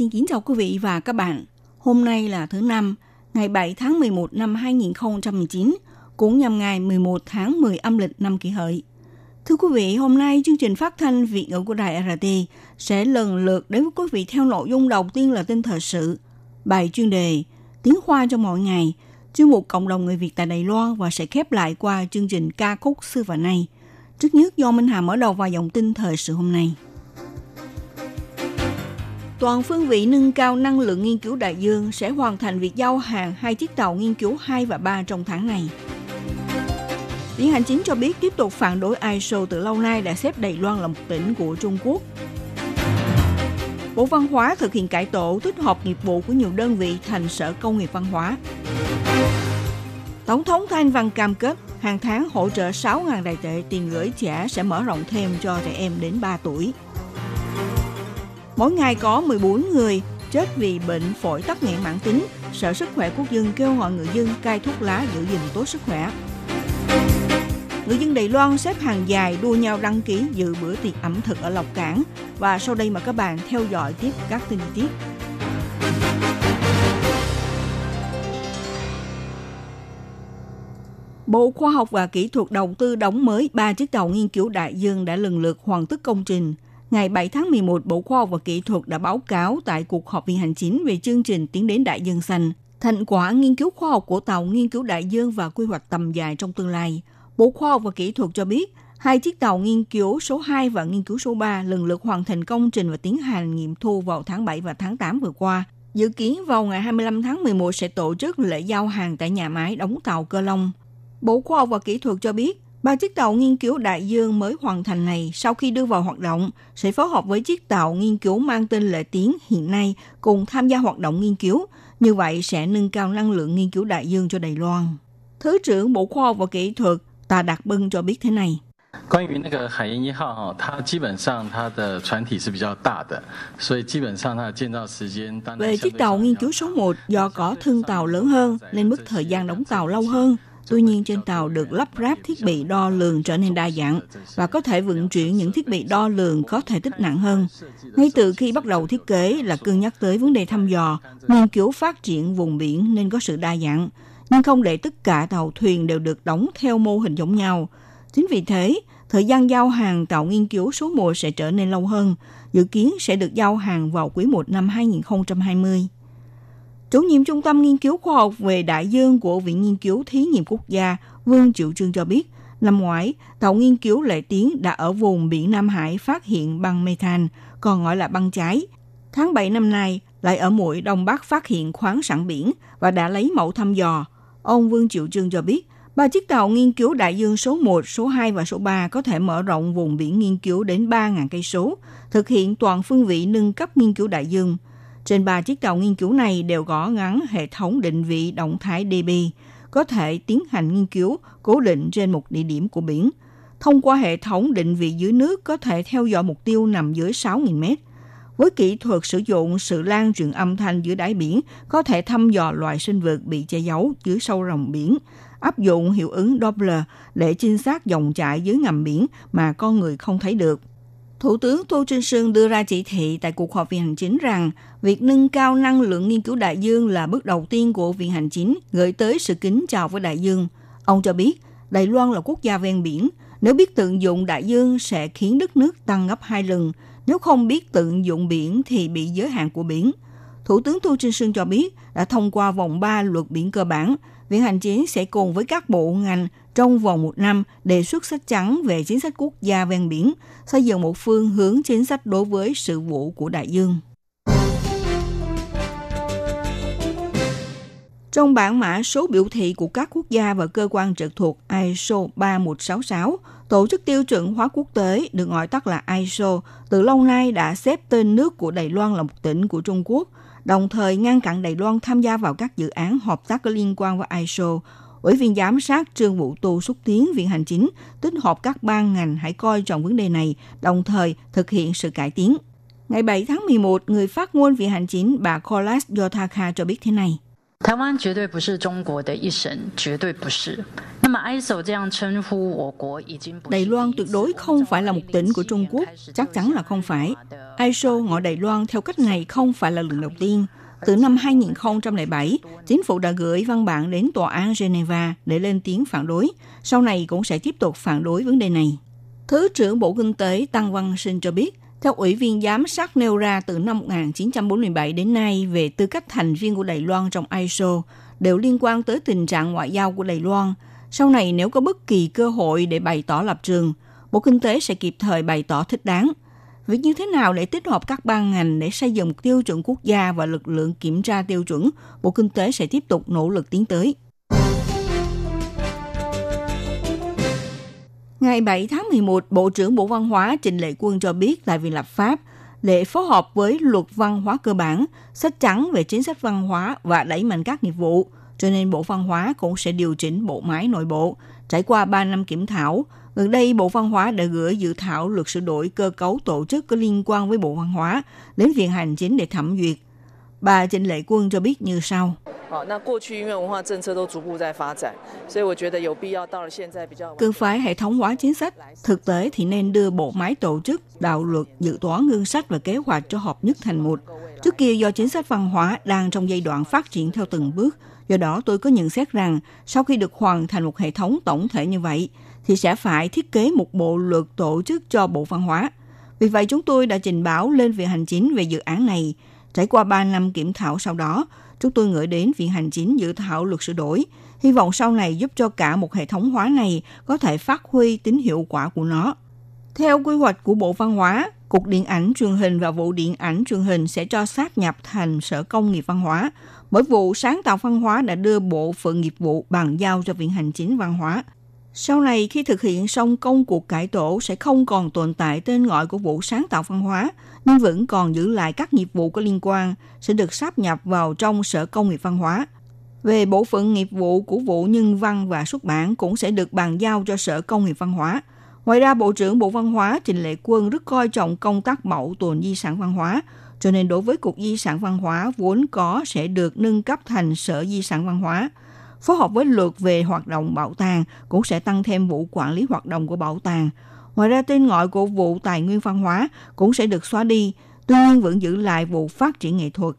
xin kính chào quý vị và các bạn. Hôm nay là thứ năm, ngày 7 tháng 11 năm 2019, cũng nhằm ngày 11 tháng 10 âm lịch năm kỷ hợi. Thưa quý vị, hôm nay chương trình phát thanh Việt ngữ của Đài RT sẽ lần lượt đến với quý vị theo nội dung đầu tiên là tin thời sự, bài chuyên đề, tiếng hoa cho mọi ngày, chuyên mục cộng đồng người Việt tại Đài Loan và sẽ khép lại qua chương trình ca khúc xưa và nay. Trước nhất do Minh Hà mở đầu vào dòng tin thời sự hôm nay. Toàn phương vị nâng cao năng lượng nghiên cứu đại dương sẽ hoàn thành việc giao hàng hai chiếc tàu nghiên cứu 2 và 3 trong tháng này. Viện Hành Chính cho biết tiếp tục phản đối ISO từ lâu nay đã xếp Đài Loan là một tỉnh của Trung Quốc. Bộ Văn hóa thực hiện cải tổ, tích hợp nghiệp vụ của nhiều đơn vị thành Sở Công nghiệp Văn hóa. Tổng thống Thanh Văn cam kết hàng tháng hỗ trợ 6.000 đại tệ tiền gửi trẻ sẽ mở rộng thêm cho trẻ em đến 3 tuổi. Mỗi ngày có 14 người chết vì bệnh phổi tắc nghẽn mãn tính. Sở Sức khỏe Quốc dân kêu gọi người dân cai thuốc lá giữ gìn tốt sức khỏe. Người dân Đài Loan xếp hàng dài đua nhau đăng ký dự bữa tiệc ẩm thực ở Lộc Cảng. Và sau đây mời các bạn theo dõi tiếp các tin chi tiết. Bộ Khoa học và Kỹ thuật đầu tư đóng mới 3 chiếc tàu nghiên cứu đại dương đã lần lượt hoàn tất công trình. Ngày 7 tháng 11, Bộ Khoa học và Kỹ thuật đã báo cáo tại cuộc họp viện hành chính về chương trình tiến đến đại dương xanh. Thành quả nghiên cứu khoa học của tàu nghiên cứu đại dương và quy hoạch tầm dài trong tương lai. Bộ Khoa học và Kỹ thuật cho biết, hai chiếc tàu nghiên cứu số 2 và nghiên cứu số 3 lần lượt hoàn thành công trình và tiến hành nghiệm thu vào tháng 7 và tháng 8 vừa qua. Dự kiến vào ngày 25 tháng 11 sẽ tổ chức lễ giao hàng tại nhà máy đóng tàu Cơ Long. Bộ Khoa học và Kỹ thuật cho biết, Ba chiếc tàu nghiên cứu đại dương mới hoàn thành này sau khi đưa vào hoạt động sẽ phối hợp với chiếc tàu nghiên cứu mang tên Lệ Tiến hiện nay cùng tham gia hoạt động nghiên cứu. Như vậy sẽ nâng cao năng lượng nghiên cứu đại dương cho Đài Loan. Thứ trưởng Bộ Khoa học và Kỹ thuật Tà Đạt Bân cho biết thế này. 关于那个海鹰一号哈，它基本上它的船体是比较大的，所以基本上它的建造时间当然 Về chiếc tàu nghiên cứu số 1, do có thân tàu lớn hơn nên mức thời gian đóng tàu lâu hơn. Tuy nhiên trên tàu được lắp ráp thiết bị đo lường trở nên đa dạng và có thể vận chuyển những thiết bị đo lường có thể tích nặng hơn. Ngay từ khi bắt đầu thiết kế là cân nhắc tới vấn đề thăm dò, nghiên cứu phát triển vùng biển nên có sự đa dạng, nhưng không để tất cả tàu thuyền đều được đóng theo mô hình giống nhau. Chính vì thế, thời gian giao hàng tàu nghiên cứu số 1 sẽ trở nên lâu hơn, dự kiến sẽ được giao hàng vào quý 1 năm 2020. Chủ nhiệm Trung tâm Nghiên cứu Khoa học về Đại dương của Viện Nghiên cứu Thí nghiệm Quốc gia Vương Triệu Trương cho biết, năm ngoái, tàu nghiên cứu Lệ Tiến đã ở vùng biển Nam Hải phát hiện băng methane, còn gọi là băng cháy. Tháng 7 năm nay, lại ở mũi Đông Bắc phát hiện khoáng sản biển và đã lấy mẫu thăm dò. Ông Vương Triệu Trương cho biết, ba chiếc tàu nghiên cứu đại dương số 1, số 2 và số 3 có thể mở rộng vùng biển nghiên cứu đến 3.000 cây số, thực hiện toàn phương vị nâng cấp nghiên cứu đại dương – trên ba chiếc tàu nghiên cứu này đều gõ ngắn hệ thống định vị động thái DB, có thể tiến hành nghiên cứu cố định trên một địa điểm của biển. Thông qua hệ thống định vị dưới nước có thể theo dõi mục tiêu nằm dưới 6.000 mét. Với kỹ thuật sử dụng sự lan truyền âm thanh dưới đáy biển, có thể thăm dò loài sinh vật bị che giấu dưới sâu rồng biển, áp dụng hiệu ứng Doppler để trinh sát dòng chảy dưới ngầm biển mà con người không thấy được. Thủ tướng Tô Trinh Sương đưa ra chỉ thị tại cuộc họp Viện Hành Chính rằng việc nâng cao năng lượng nghiên cứu đại dương là bước đầu tiên của Viện Hành Chính gửi tới sự kính chào với đại dương. Ông cho biết, Đài Loan là quốc gia ven biển. Nếu biết tận dụng đại dương sẽ khiến đất nước tăng gấp hai lần. Nếu không biết tận dụng biển thì bị giới hạn của biển. Thủ tướng Tô Trinh Sương cho biết đã thông qua vòng 3 luật biển cơ bản, Viện Hành Chính sẽ cùng với các bộ ngành trong vòng một năm đề xuất sách trắng về chính sách quốc gia ven biển, xây dựng một phương hướng chính sách đối với sự vụ của đại dương. Trong bản mã số biểu thị của các quốc gia và cơ quan trực thuộc ISO 3166, Tổ chức tiêu chuẩn hóa quốc tế, được gọi tắt là ISO, từ lâu nay đã xếp tên nước của Đài Loan là một tỉnh của Trung Quốc, đồng thời ngăn chặn Đài Loan tham gia vào các dự án hợp tác có liên quan với ISO. Ủy viên giám sát Trương Vũ Tu xúc tiến Viện Hành Chính tích hợp các ban ngành hãy coi trọng vấn đề này, đồng thời thực hiện sự cải tiến. Ngày 7 tháng 11, người phát ngôn Viện Hành Chính bà Kolas Yotaka cho biết thế này. 台湾绝对不是中国的一省，绝对不是。那么 ISO 这样称呼我国已经不 Đài Loan tuyệt đối không phải là một tỉnh của Trung Quốc, chắc chắn là không phải. ISO gọi Đài Loan theo cách này không phải là lần đầu tiên. Từ năm 2007, chính phủ đã gửi văn bản đến Tòa án Geneva để lên tiếng phản đối. Sau này cũng sẽ tiếp tục phản đối vấn đề này. Thứ trưởng Bộ Kinh tế Tăng Văn Sinh cho biết, theo Ủy viên giám sát nêu ra từ năm 1947 đến nay về tư cách thành viên của Đài Loan trong ISO đều liên quan tới tình trạng ngoại giao của Đài Loan. Sau này nếu có bất kỳ cơ hội để bày tỏ lập trường, Bộ Kinh tế sẽ kịp thời bày tỏ thích đáng. Việc như thế nào để tích hợp các ban ngành để xây dựng một tiêu chuẩn quốc gia và lực lượng kiểm tra tiêu chuẩn, Bộ Kinh tế sẽ tiếp tục nỗ lực tiến tới. Ngày 7 tháng 11, Bộ trưởng Bộ Văn hóa Trịnh Lệ Quân cho biết tại Viện lập pháp, để phối hợp với luật văn hóa cơ bản, sách trắng về chính sách văn hóa và đẩy mạnh các nghiệp vụ, cho nên Bộ Văn hóa cũng sẽ điều chỉnh bộ máy nội bộ. Trải qua 3 năm kiểm thảo, Gần đây, Bộ Văn hóa đã gửi dự thảo luật sửa đổi cơ cấu tổ chức có liên quan với Bộ Văn hóa đến viện hành chính để thẩm duyệt. Bà Trịnh Lệ Quân cho biết như sau. Ờ, Cứ phải hệ thống hóa chính sách, thực tế thì nên đưa bộ máy tổ chức, đạo luật, dự toán ngân sách và kế hoạch cho hợp nhất thành một. Trước kia do chính sách văn hóa đang trong giai đoạn phát triển theo từng bước, do đó tôi có nhận xét rằng sau khi được hoàn thành một hệ thống tổng thể như vậy, thì sẽ phải thiết kế một bộ luật tổ chức cho Bộ Văn hóa. Vì vậy chúng tôi đã trình báo lên Viện Hành Chính về dự án này. Trải qua 3 năm kiểm thảo sau đó, chúng tôi gửi đến Viện Hành Chính dự thảo luật sửa đổi. Hy vọng sau này giúp cho cả một hệ thống hóa này có thể phát huy tính hiệu quả của nó. Theo quy hoạch của Bộ Văn hóa, Cục Điện ảnh truyền hình và vụ điện ảnh truyền hình sẽ cho sát nhập thành Sở Công nghiệp Văn hóa. Bởi vụ sáng tạo văn hóa đã đưa bộ phận nghiệp vụ bàn giao cho Viện Hành Chính Văn hóa. Sau này khi thực hiện xong công cuộc cải tổ sẽ không còn tồn tại tên gọi của vụ sáng tạo văn hóa, nhưng vẫn còn giữ lại các nghiệp vụ có liên quan, sẽ được sáp nhập vào trong Sở Công nghiệp Văn hóa. Về bộ phận nghiệp vụ của vụ nhân văn và xuất bản cũng sẽ được bàn giao cho Sở Công nghiệp Văn hóa. Ngoài ra, Bộ trưởng Bộ Văn hóa Trịnh Lệ Quân rất coi trọng công tác bảo tồn di sản văn hóa, cho nên đối với Cục Di sản Văn hóa vốn có sẽ được nâng cấp thành Sở Di sản Văn hóa. Phối hợp với luật về hoạt động bảo tàng cũng sẽ tăng thêm vụ quản lý hoạt động của bảo tàng. Ngoài ra, tên gọi của vụ tài nguyên văn hóa cũng sẽ được xóa đi, tuy nhiên vẫn giữ lại vụ phát triển nghệ thuật.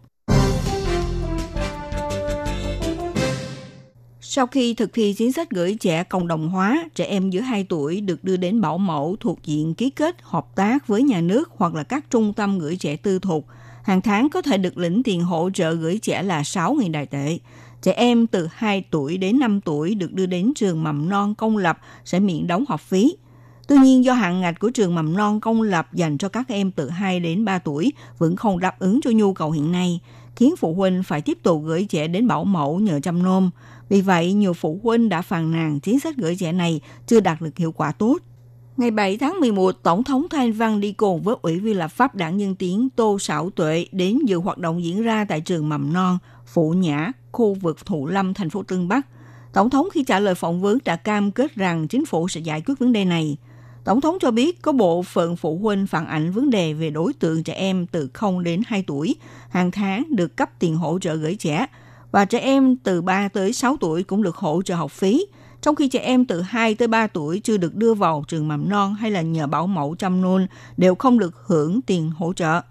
Sau khi thực thi chính sách gửi trẻ cộng đồng hóa, trẻ em dưới 2 tuổi được đưa đến bảo mẫu thuộc diện ký kết hợp tác với nhà nước hoặc là các trung tâm gửi trẻ tư thục. Hàng tháng có thể được lĩnh tiền hỗ trợ gửi trẻ là 6.000 đài tệ. Trẻ em từ 2 tuổi đến 5 tuổi được đưa đến trường mầm non công lập sẽ miễn đóng học phí. Tuy nhiên do hạn ngạch của trường mầm non công lập dành cho các em từ 2 đến 3 tuổi vẫn không đáp ứng cho nhu cầu hiện nay, khiến phụ huynh phải tiếp tục gửi trẻ đến bảo mẫu nhờ chăm nom. Vì vậy, nhiều phụ huynh đã phàn nàn chính sách gửi trẻ này chưa đạt được hiệu quả tốt. Ngày 7 tháng 11, Tổng thống Thanh Văn đi cùng với Ủy viên lập pháp đảng Nhân Tiến Tô Sảo Tuệ đến dự hoạt động diễn ra tại trường mầm non Phụ Nhã, khu vực Thụ Lâm, thành phố tương Bắc. Tổng thống khi trả lời phỏng vấn đã cam kết rằng chính phủ sẽ giải quyết vấn đề này. Tổng thống cho biết có bộ phận phụ huynh phản ảnh vấn đề về đối tượng trẻ em từ 0 đến 2 tuổi, hàng tháng được cấp tiền hỗ trợ gửi trẻ, và trẻ em từ 3 tới 6 tuổi cũng được hỗ trợ học phí, trong khi trẻ em từ 2 tới 3 tuổi chưa được đưa vào trường mầm non hay là nhờ bảo mẫu chăm nuôi đều không được hưởng tiền hỗ trợ.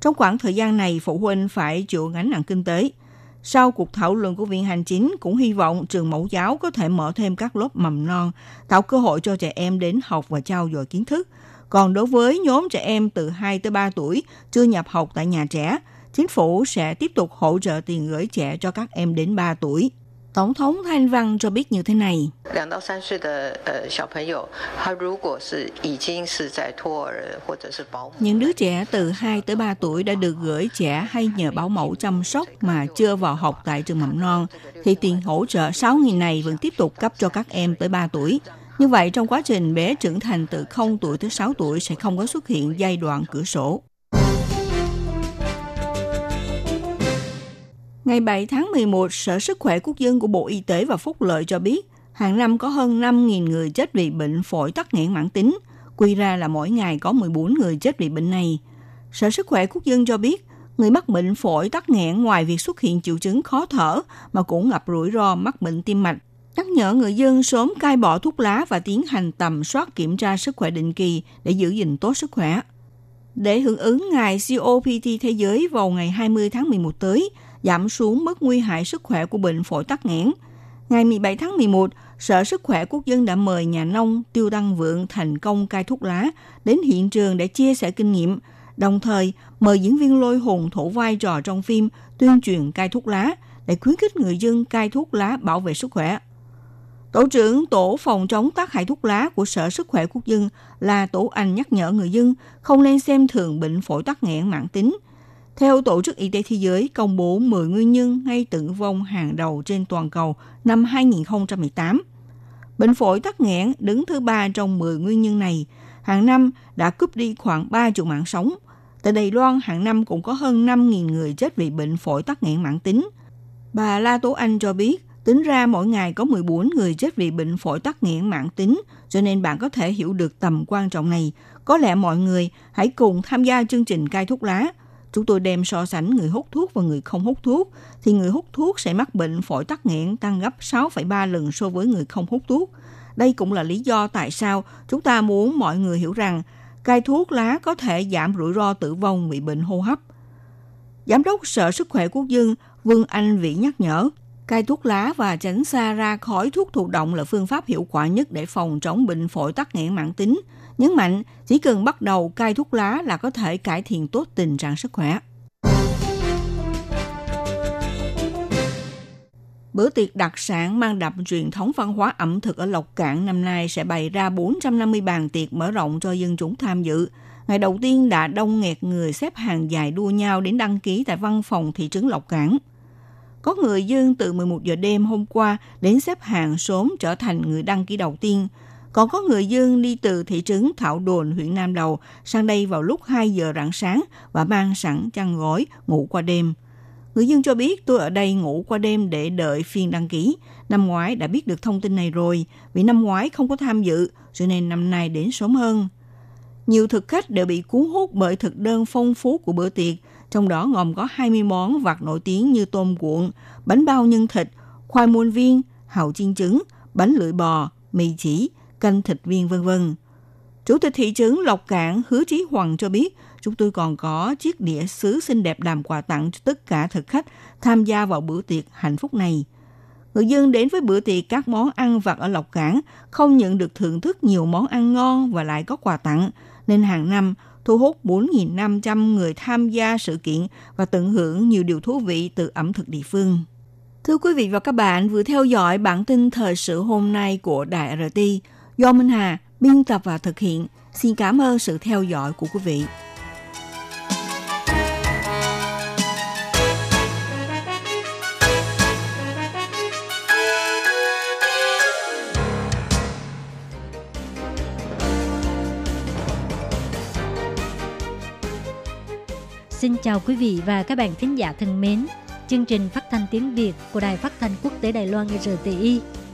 Trong khoảng thời gian này, phụ huynh phải chịu gánh nặng kinh tế. Sau cuộc thảo luận của Viện Hành Chính cũng hy vọng trường mẫu giáo có thể mở thêm các lớp mầm non, tạo cơ hội cho trẻ em đến học và trao dồi kiến thức. Còn đối với nhóm trẻ em từ 2 tới 3 tuổi chưa nhập học tại nhà trẻ, chính phủ sẽ tiếp tục hỗ trợ tiền gửi trẻ cho các em đến 3 tuổi. Tổng thống Thanh Văn cho biết như thế này. 两到三岁的呃小朋友，他如果是已经是在托儿或者是保姆， Những đứa trẻ từ 2 tới 3 tuổi đã được gửi trẻ hay nhờ bảo mẫu chăm sóc mà chưa vào học tại trường mầm non, thì tiền hỗ trợ 6.000 này vẫn tiếp tục cấp cho các em tới 3 tuổi. Như vậy, trong quá trình bé trưởng thành từ 0 tuổi tới 6 tuổi sẽ không có xuất hiện giai đoạn cửa sổ. Ngày 7 tháng 11, Sở Sức khỏe Quốc dân của Bộ Y tế và Phúc lợi cho biết, hàng năm có hơn 5.000 người chết vì bệnh phổi tắc nghẽn mãn tính. Quy ra là mỗi ngày có 14 người chết vì bệnh này. Sở Sức khỏe Quốc dân cho biết, người mắc bệnh phổi tắc nghẽn ngoài việc xuất hiện triệu chứng khó thở mà cũng gặp rủi ro mắc bệnh tim mạch. Nhắc nhở người dân sớm cai bỏ thuốc lá và tiến hành tầm soát kiểm tra sức khỏe định kỳ để giữ gìn tốt sức khỏe. Để hưởng ứng ngày COPT Thế giới vào ngày 20 tháng 11 tới, giảm xuống mức nguy hại sức khỏe của bệnh phổi tắc nghẽn. Ngày 17 tháng 11, Sở Sức khỏe Quốc dân đã mời nhà nông Tiêu Đăng Vượng thành công cai thuốc lá đến hiện trường để chia sẻ kinh nghiệm, đồng thời mời diễn viên lôi hồn thủ vai trò trong phim tuyên truyền cai thuốc lá để khuyến khích người dân cai thuốc lá bảo vệ sức khỏe. Tổ trưởng Tổ phòng chống tác hại thuốc lá của Sở Sức khỏe Quốc dân là Tổ Anh nhắc nhở người dân không nên xem thường bệnh phổi tắc nghẽn mãn tính – theo Tổ chức Y tế Thế giới công bố 10 nguyên nhân gây tử vong hàng đầu trên toàn cầu năm 2018. Bệnh phổi tắc nghẽn đứng thứ ba trong 10 nguyên nhân này, hàng năm đã cướp đi khoảng 3 triệu mạng sống. Tại Đài Loan, hàng năm cũng có hơn 5.000 người chết vì bệnh phổi tắc nghẽn mãn tính. Bà La Tố Anh cho biết, tính ra mỗi ngày có 14 người chết vì bệnh phổi tắc nghẽn mãn tính, cho nên bạn có thể hiểu được tầm quan trọng này. Có lẽ mọi người hãy cùng tham gia chương trình cai thuốc lá – chúng tôi đem so sánh người hút thuốc và người không hút thuốc, thì người hút thuốc sẽ mắc bệnh phổi tắc nghẽn tăng gấp 6,3 lần so với người không hút thuốc. Đây cũng là lý do tại sao chúng ta muốn mọi người hiểu rằng cai thuốc lá có thể giảm rủi ro tử vong vì bệnh hô hấp. Giám đốc Sở Sức khỏe Quốc dân Vương Anh Vĩ nhắc nhở, cai thuốc lá và tránh xa ra khói thuốc thụ động là phương pháp hiệu quả nhất để phòng chống bệnh phổi tắc nghẽn mãn tính – nhấn mạnh, chỉ cần bắt đầu cai thuốc lá là có thể cải thiện tốt tình trạng sức khỏe. Bữa tiệc đặc sản mang đậm truyền thống văn hóa ẩm thực ở Lộc Cảng năm nay sẽ bày ra 450 bàn tiệc mở rộng cho dân chúng tham dự. Ngày đầu tiên đã đông nghẹt người xếp hàng dài đua nhau đến đăng ký tại văn phòng thị trấn Lộc Cảng. Có người dân từ 11 giờ đêm hôm qua đến xếp hàng sớm trở thành người đăng ký đầu tiên – còn có người dân đi từ thị trấn Thảo Đồn, huyện Nam Đầu sang đây vào lúc 2 giờ rạng sáng và mang sẵn chăn gối ngủ qua đêm. Người dân cho biết tôi ở đây ngủ qua đêm để đợi phiên đăng ký. Năm ngoái đã biết được thông tin này rồi, vì năm ngoái không có tham dự, cho nên năm nay đến sớm hơn. Nhiều thực khách đều bị cuốn hút bởi thực đơn phong phú của bữa tiệc, trong đó gồm có 20 món vặt nổi tiếng như tôm cuộn, bánh bao nhân thịt, khoai muôn viên, hàu chiên trứng, bánh lưỡi bò, mì chỉ, canh thịt viên vân vân. Chủ tịch thị trấn Lộc Cảng Hứa Chí Hoàng cho biết, chúng tôi còn có chiếc đĩa sứ xinh đẹp làm quà tặng cho tất cả thực khách tham gia vào bữa tiệc hạnh phúc này. Người dân đến với bữa tiệc các món ăn vặt ở Lộc Cảng không nhận được thưởng thức nhiều món ăn ngon và lại có quà tặng, nên hàng năm thu hút 4.500 người tham gia sự kiện và tận hưởng nhiều điều thú vị từ ẩm thực địa phương. Thưa quý vị và các bạn, vừa theo dõi bản tin thời sự hôm nay của Đài RT do Minh Hà biên tập và thực hiện. Xin cảm ơn sự theo dõi của quý vị. Xin chào quý vị và các bạn thính giả thân mến. Chương trình phát thanh tiếng Việt của Đài Phát thanh Quốc tế Đài Loan RTI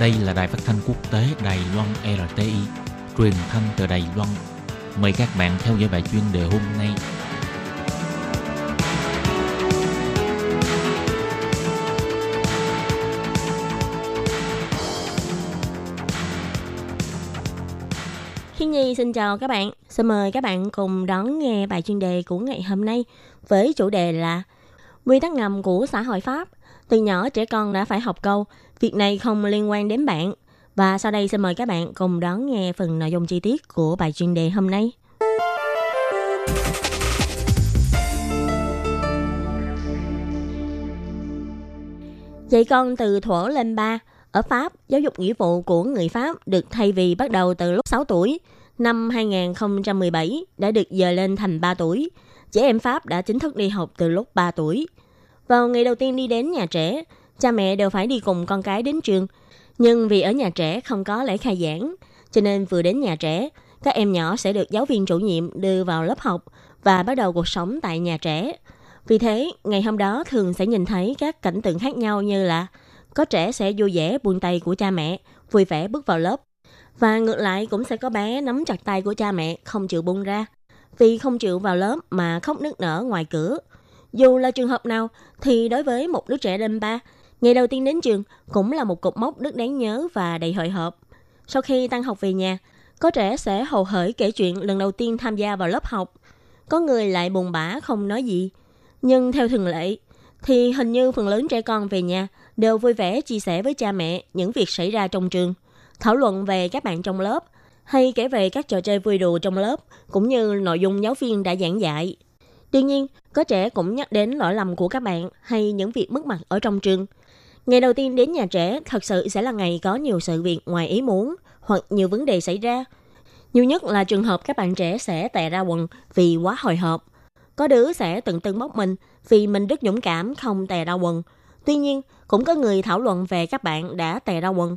Đây là đài phát thanh quốc tế Đài Loan RTI, truyền thanh từ Đài Loan. Mời các bạn theo dõi bài chuyên đề hôm nay. Khi Nhi xin chào các bạn. Xin mời các bạn cùng đón nghe bài chuyên đề của ngày hôm nay với chủ đề là Quy tắc ngầm của xã hội Pháp. Từ nhỏ trẻ con đã phải học câu Việc này không liên quan đến bạn. Và sau đây xin mời các bạn cùng đón nghe phần nội dung chi tiết của bài chuyên đề hôm nay. Dạy con từ thuở lên ba. Ở Pháp, giáo dục nghĩa vụ của người Pháp được thay vì bắt đầu từ lúc 6 tuổi. Năm 2017 đã được dời lên thành 3 tuổi. Trẻ em Pháp đã chính thức đi học từ lúc 3 tuổi. Vào ngày đầu tiên đi đến nhà trẻ, cha mẹ đều phải đi cùng con cái đến trường. Nhưng vì ở nhà trẻ không có lễ khai giảng, cho nên vừa đến nhà trẻ, các em nhỏ sẽ được giáo viên chủ nhiệm đưa vào lớp học và bắt đầu cuộc sống tại nhà trẻ. Vì thế, ngày hôm đó thường sẽ nhìn thấy các cảnh tượng khác nhau như là có trẻ sẽ vui vẻ buông tay của cha mẹ, vui vẻ bước vào lớp. Và ngược lại cũng sẽ có bé nắm chặt tay của cha mẹ, không chịu buông ra. Vì không chịu vào lớp mà khóc nức nở ngoài cửa. Dù là trường hợp nào, thì đối với một đứa trẻ lên ba, Ngày đầu tiên đến trường cũng là một cột mốc rất đáng nhớ và đầy hồi hộp. Sau khi tăng học về nhà, có trẻ sẽ hồ hởi kể chuyện lần đầu tiên tham gia vào lớp học. Có người lại buồn bã không nói gì. Nhưng theo thường lệ, thì hình như phần lớn trẻ con về nhà đều vui vẻ chia sẻ với cha mẹ những việc xảy ra trong trường, thảo luận về các bạn trong lớp, hay kể về các trò chơi vui đùa trong lớp, cũng như nội dung giáo viên đã giảng dạy. Tuy nhiên, có trẻ cũng nhắc đến lỗi lầm của các bạn hay những việc mất mặt ở trong trường – Ngày đầu tiên đến nhà trẻ thật sự sẽ là ngày có nhiều sự việc ngoài ý muốn hoặc nhiều vấn đề xảy ra. Nhiều nhất là trường hợp các bạn trẻ sẽ tè ra quần vì quá hồi hộp. Có đứa sẽ tự tưng bóc mình vì mình rất dũng cảm không tè ra quần. Tuy nhiên, cũng có người thảo luận về các bạn đã tè ra quần.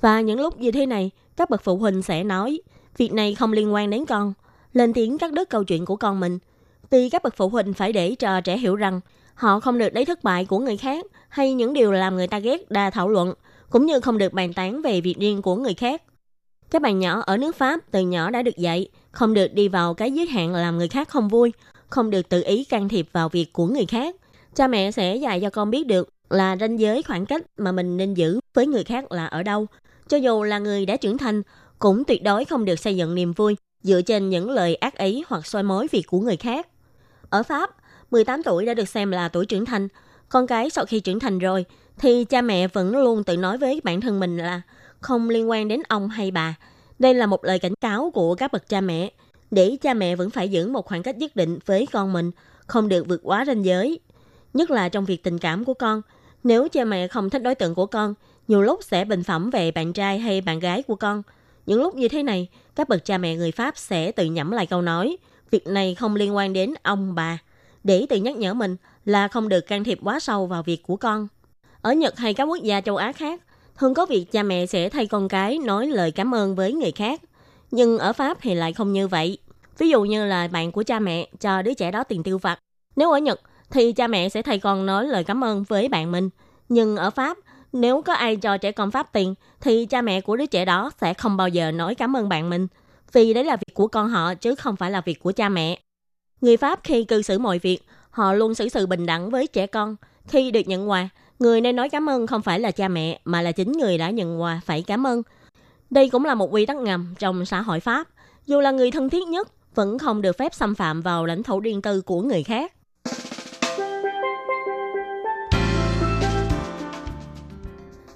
Và những lúc như thế này, các bậc phụ huynh sẽ nói, việc này không liên quan đến con, lên tiếng cắt đứt câu chuyện của con mình. Vì các bậc phụ huynh phải để cho trẻ hiểu rằng họ không được lấy thất bại của người khác hay những điều làm người ta ghét đa thảo luận, cũng như không được bàn tán về việc riêng của người khác. Các bạn nhỏ ở nước Pháp từ nhỏ đã được dạy không được đi vào cái giới hạn làm người khác không vui, không được tự ý can thiệp vào việc của người khác. Cha mẹ sẽ dạy cho con biết được là ranh giới khoảng cách mà mình nên giữ với người khác là ở đâu. Cho dù là người đã trưởng thành, cũng tuyệt đối không được xây dựng niềm vui dựa trên những lời ác ý hoặc soi mối việc của người khác. Ở Pháp, 18 tuổi đã được xem là tuổi trưởng thành, con cái sau khi trưởng thành rồi thì cha mẹ vẫn luôn tự nói với bản thân mình là không liên quan đến ông hay bà. Đây là một lời cảnh cáo của các bậc cha mẹ để cha mẹ vẫn phải giữ một khoảng cách nhất định với con mình, không được vượt quá ranh giới. Nhất là trong việc tình cảm của con. Nếu cha mẹ không thích đối tượng của con, nhiều lúc sẽ bình phẩm về bạn trai hay bạn gái của con. Những lúc như thế này, các bậc cha mẹ người Pháp sẽ tự nhẩm lại câu nói, việc này không liên quan đến ông bà, để tự nhắc nhở mình là không được can thiệp quá sâu vào việc của con. Ở Nhật hay các quốc gia châu Á khác, thường có việc cha mẹ sẽ thay con cái nói lời cảm ơn với người khác. Nhưng ở Pháp thì lại không như vậy. Ví dụ như là bạn của cha mẹ cho đứa trẻ đó tiền tiêu vặt. Nếu ở Nhật thì cha mẹ sẽ thay con nói lời cảm ơn với bạn mình. Nhưng ở Pháp, nếu có ai cho trẻ con Pháp tiền thì cha mẹ của đứa trẻ đó sẽ không bao giờ nói cảm ơn bạn mình. Vì đấy là việc của con họ chứ không phải là việc của cha mẹ. Người Pháp khi cư xử mọi việc Họ luôn xử sự bình đẳng với trẻ con. Khi được nhận quà, người nên nói cảm ơn không phải là cha mẹ mà là chính người đã nhận quà phải cảm ơn. Đây cũng là một quy tắc ngầm trong xã hội Pháp. Dù là người thân thiết nhất, vẫn không được phép xâm phạm vào lãnh thổ riêng tư của người khác.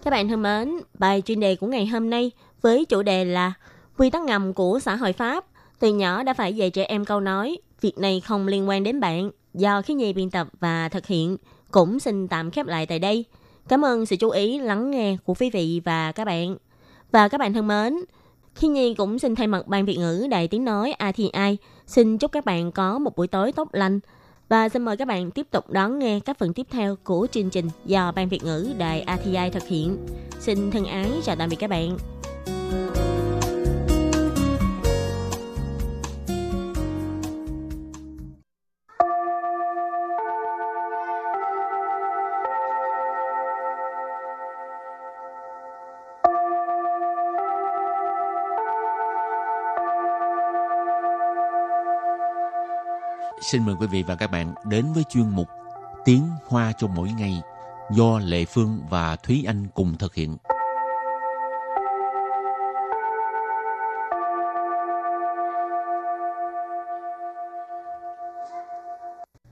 Các bạn thân mến, bài chuyên đề của ngày hôm nay với chủ đề là quy tắc ngầm của xã hội Pháp. Từ nhỏ đã phải dạy trẻ em câu nói, việc này không liên quan đến bạn, do khi nhi biên tập và thực hiện cũng xin tạm khép lại tại đây. Cảm ơn sự chú ý lắng nghe của quý vị và các bạn. Và các bạn thân mến, Khi Nhi cũng xin thay mặt Ban Việt ngữ Đài Tiếng Nói ATI xin chúc các bạn có một buổi tối tốt lành. Và xin mời các bạn tiếp tục đón nghe các phần tiếp theo của chương trình do Ban Việt ngữ Đài ATI thực hiện. Xin thân ái chào tạm biệt các bạn. Xin mời quý vị và các bạn đến với chuyên mục Tiếng Hoa cho mỗi ngày do Lệ Phương và Thúy Anh cùng thực hiện.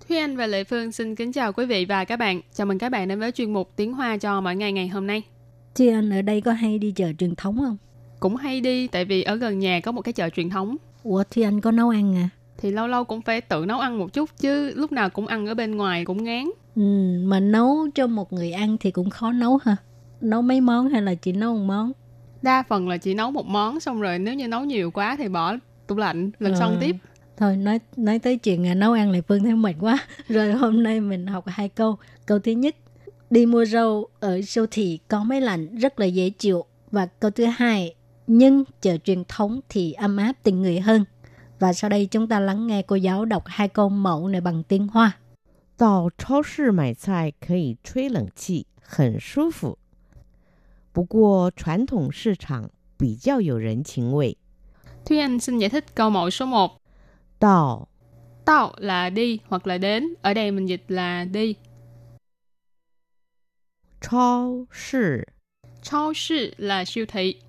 Thúy Anh và Lệ Phương xin kính chào quý vị và các bạn. Chào mừng các bạn đến với chuyên mục Tiếng Hoa cho mỗi ngày ngày hôm nay. Thúy Anh ở đây có hay đi chợ truyền thống không? Cũng hay đi, tại vì ở gần nhà có một cái chợ truyền thống. Ủa Thúy Anh có nấu ăn à? Thì lâu lâu cũng phải tự nấu ăn một chút chứ lúc nào cũng ăn ở bên ngoài cũng ngán. Ừ, mà nấu cho một người ăn thì cũng khó nấu ha. Nấu mấy món hay là chỉ nấu một món? Đa phần là chỉ nấu một món xong rồi nếu như nấu nhiều quá thì bỏ tủ lạnh lần Ờ. sau tiếp. Thôi nói nói tới chuyện à, nấu ăn lại Phương thấy mệt quá. Rồi hôm nay mình học hai câu. Câu thứ nhất, đi mua rau ở siêu thị có máy lạnh rất là dễ chịu. Và câu thứ hai, nhưng chợ truyền thống thì ấm áp tình người hơn. Và sau đây chúng ta lắng nghe cô giáo đọc hai câu mẫu này bằng tiếng Hoa. 到超市买菜可以吹冷气，很舒服。不过传统市场比较有人情味。 Thúy Anh xin giải thích câu mẫu số 1. 到 Tao là đi hoặc là đến. Ở đây mình dịch là đi. 超市 Chao sư là siêu thị.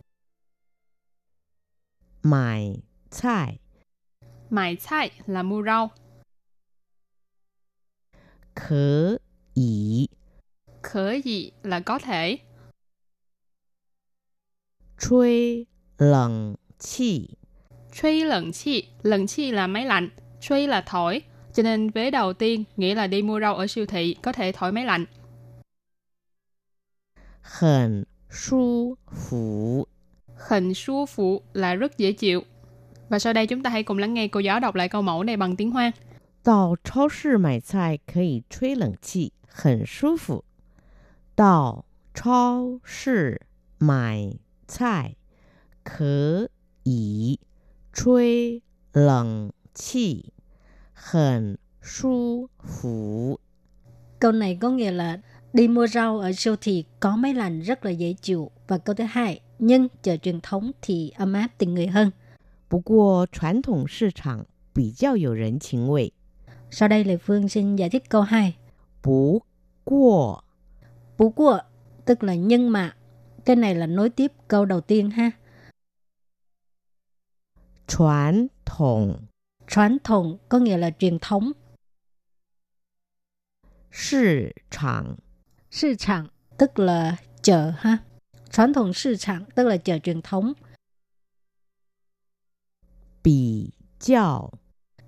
买菜 Mải 菜 là mua rau. Khở ý Khở ý là có thể. Chuy lẩn chi Chuy lẩn chi Lẩn chi là máy lạnh. Chuy là thổi. Cho nên vế đầu tiên nghĩa là đi mua rau ở siêu thị có thể thổi máy lạnh. Hẳn su phủ Hẳn su phủ là rất dễ chịu. Và sau đây chúng ta hãy cùng lắng nghe cô giáo đọc lại câu mẫu này bằng tiếng Hoa. 到超市买菜可以吹冷气，很舒服。到超市买菜可以吹冷气，很舒服。 Câu này có nghĩa là đi mua rau ở siêu thị có máy lạnh rất là dễ chịu. Và câu thứ hai, nhưng chợ truyền thống thì ấm áp tình người hơn. 不过传统市场比较有人情味。 Sau đây Lê Phương xin giải thích câu 2. 不过 Bú của tức là nhưng mà. Cái này là nối tiếp câu đầu tiên ha. 传统 Truyền thống có nghĩa là truyền thống. 市场 市场tức là chợ ha. Truyền thống市场tức là chợ truyền thống. 比较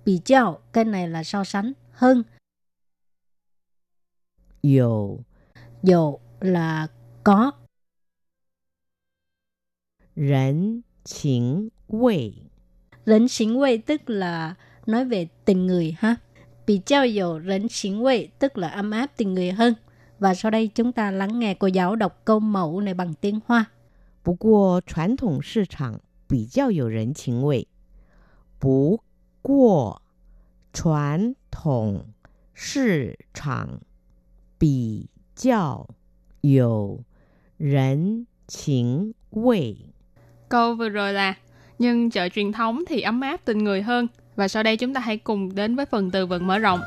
Bị giao cái này là so sánh hơn. 有 Dụ là có. 人情味。 Rỉnh xính quay tức là nói về tình người ha. Bị giao dụ rỉnh xính quay tức là ấm áp tình người hơn. Và sau đây chúng ta lắng nghe cô giáo đọc câu mẫu này bằng tiếng Hoa. 不过传统市场比较有人情味。 不过传统市场比较有人情味。 Câu vừa rồi là nhưng chợ truyền thống thì ấm áp tình người hơn. Và sau đây chúng ta hãy cùng đến với phần từ vựng mở rộng.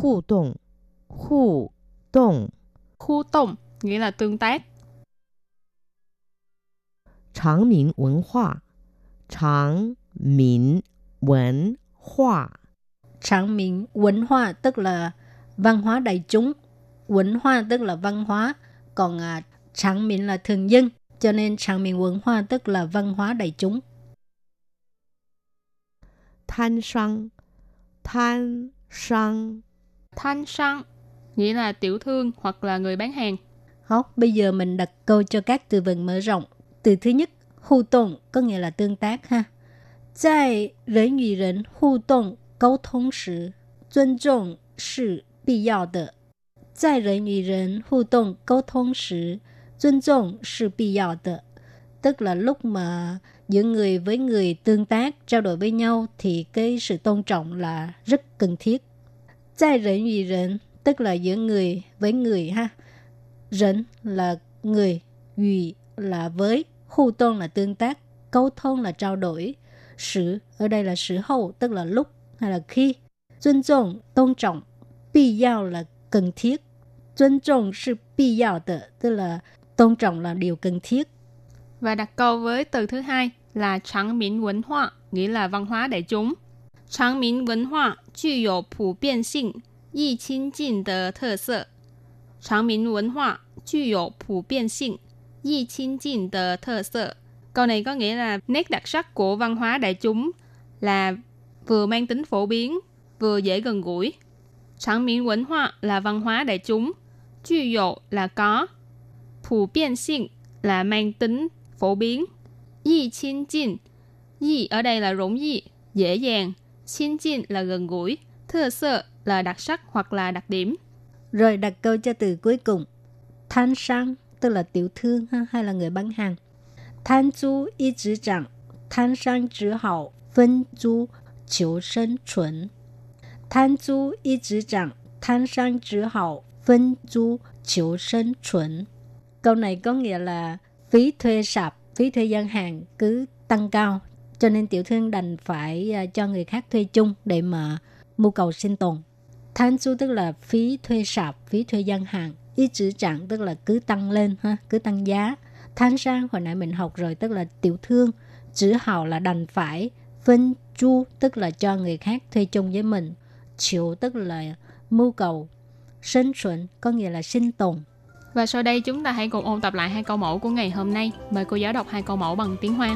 互动， Khu động Khu động nghĩa là tương tác. Tráng Minh Văn Hóa Tráng Minh Văn Hóa Tráng Minh Văn Hóa tức là văn hóa đại chúng. Văn hóa tức là văn hóa. Còn à, Tráng Minh là thường dân. Cho nên Tráng Minh Văn Hóa tức là văn hóa đại chúng. Thanh sang Thanh sang Thanh sang nghĩa là tiểu thương hoặc là người bán hàng. Học, bây giờ mình đặt câu cho các từ vựng mở rộng. Từ thứ nhất, hù tông có nghĩa là tương tác ha. 在人与人互动沟通时，尊重是必要的。在人与人互动沟通时，尊重是必要的。Tức là lúc mà giữa người với người tương tác, trao đổi với nhau thì cái sự tôn trọng là rất cần thiết. 在人与人 tức là giữa người với người ha. Rỉnh là người, ủy là với, hù tôn là tương tác, câu thông là trao đổi. Sử ở đây là sử hậu, tức là lúc hay là khi. Tôn trọng, tôn trọng. Bi yào là cần thiết. Tôn trọng là bi yào de, tức là tôn trọng là điều cần thiết. Và đặt câu với từ thứ hai là tráng miễn văn hóa, nghĩa là văn hóa đại chúng. Tráng miễn văn hóa 具有普遍性、 易亲近的特色。长民文化具有普遍性、易亲近的特色。Câu này có nghĩa là nét đặc sắc của văn hóa đại chúng là vừa mang tính phổ biến, vừa dễ gần gũi. Tráng miễn văn hóa là văn hóa đại chúng, Chư dụ là có, phổ biến性là mang tính phổ biến, y亲近, y ở đây là rủng y, dễ dàng, xin chín là gần gũi, thơ sơ là đặc sắc hoặc là đặc điểm. Rồi đặt câu cho từ cuối cùng. Thanh sang tức là tiểu thương ha, hay là người bán hàng. Thanh chú y chỉ 涨, Thanh sang chỉ hậu, phân chú chiếu sinh chuẩn. Thanh chú y chỉ 涨, Thanh sang chỉ hậu, phân chú chiếu sinh chuẩn. Câu này có nghĩa là phí thuê sạp, phí thuê gian hàng cứ tăng cao cho nên tiểu thương đành phải à, cho người khác thuê chung để mà mưu cầu sinh tồn. Than su tức là phí thuê sạp, phí thuê gian hàng. Y chữ trạng tức là cứ tăng lên, ha, cứ tăng giá. Than sang hồi nãy mình học rồi tức là tiểu thương. Chữ hào là đành phải. Phân chu tức là cho người khác thuê chung với mình. Chịu tức là mưu cầu. Sinh chuẩn có nghĩa là sinh tồn. Và sau đây chúng ta hãy cùng ôn tập lại hai câu mẫu của ngày hôm nay. Mời cô giáo đọc hai câu mẫu bằng tiếng Hoa.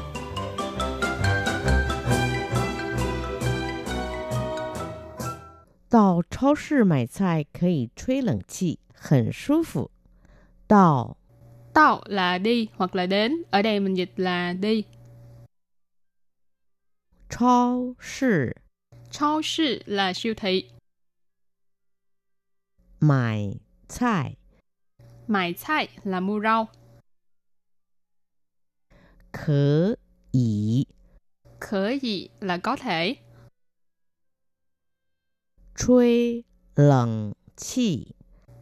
到超市买菜可以吹冷气，很舒服。到 Tao là đi hoặc là đến. Ở đây mình dịch là đi. 超市 超市 là siêu thị. 买菜 Mại菜là mua rau. 可以 Khở gì là có thể. 吹冷气，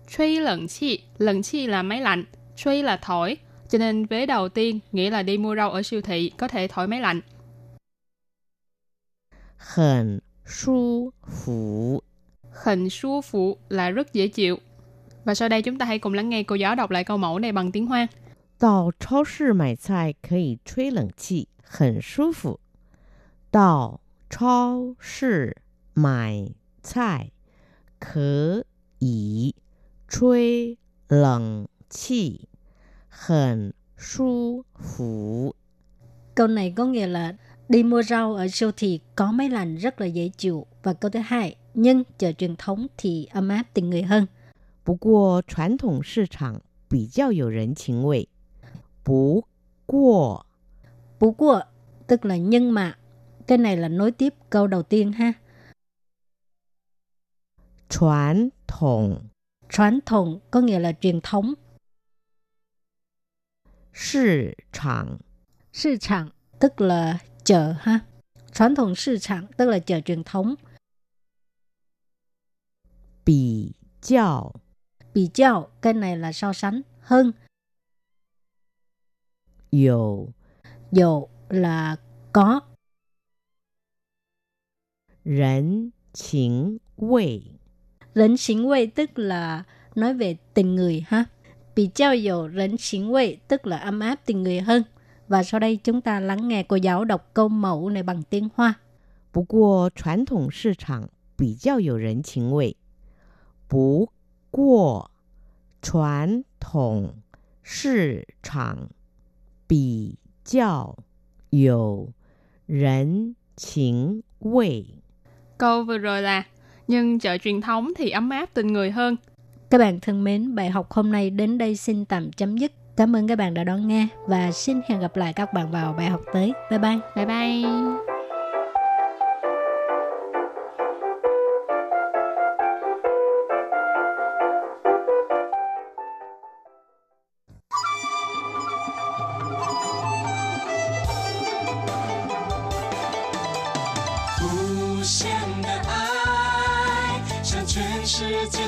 Truy lận chi, lận chi là máy lạnh, truy là thổi. Cho nên vế đầu tiên nghĩa là đi mua rau ở siêu thị có thể thổi máy lạnh. 很舒服。 Hình su phụ là rất dễ chịu. Và sau đây chúng ta hãy cùng lắng nghe cô giáo đọc lại câu mẫu này bằng tiếng Hoa. 到超市买菜可以吹冷气，很舒服。到超市买 菜可以吹冷气，很舒服。 Câu này có nghĩa là đi mua rau ở siêu thị có máy lạnh rất là dễ chịu. Và câu thứ hai, nhưng chợ truyền thống thì ấm áp tình người hơn. 不过传统市场比较有人情味。不过 Bú của tức là nhưng mà. Cái này là nối tiếp câu đầu tiên ha. Truyền thống Truyền thống có nghĩa là truyền thống. Thị trường Thị trường tức là chợ ha. Truyền thống thị trường tức là chợ truyền thống. Bì giao Bì giao, cái này là so sánh hơn. Dầu Dầu là có. Rần chính vị 人情味。 Rỉnh xính quay tức là nói về tình người ha. Bị trao dụ rỉnh xính quay tức là ấm áp tình người hơn. Và sau đây chúng ta lắng nghe cô giáo đọc câu mẫu này bằng tiếng Hoa. 不过传统市场比较有人情味。不过传统市场比较有人情味。 Câu vừa rồi là nhưng chợ truyền thống thì ấm áp tình người hơn. Các bạn thân mến, bài học hôm nay đến đây xin tạm chấm dứt. Cảm ơn các bạn đã đón nghe và xin hẹn gặp lại các bạn vào bài học tới. Bye bye. Bye bye.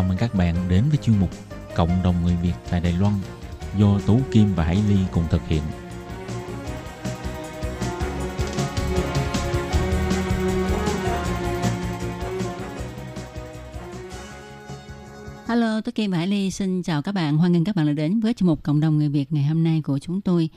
Chào mừng các bạn đến với chuyên mục Cộng đồng người Việt tại Đài Loan do Tú Kim và Hải Ly cùng thực hiện. Hello, tôi Kim và Hải Ly xin chào các bạn. Hoan nghênh các bạn đã đến với chương mục Cộng đồng người Việt ngày hôm nay của chúng tôi.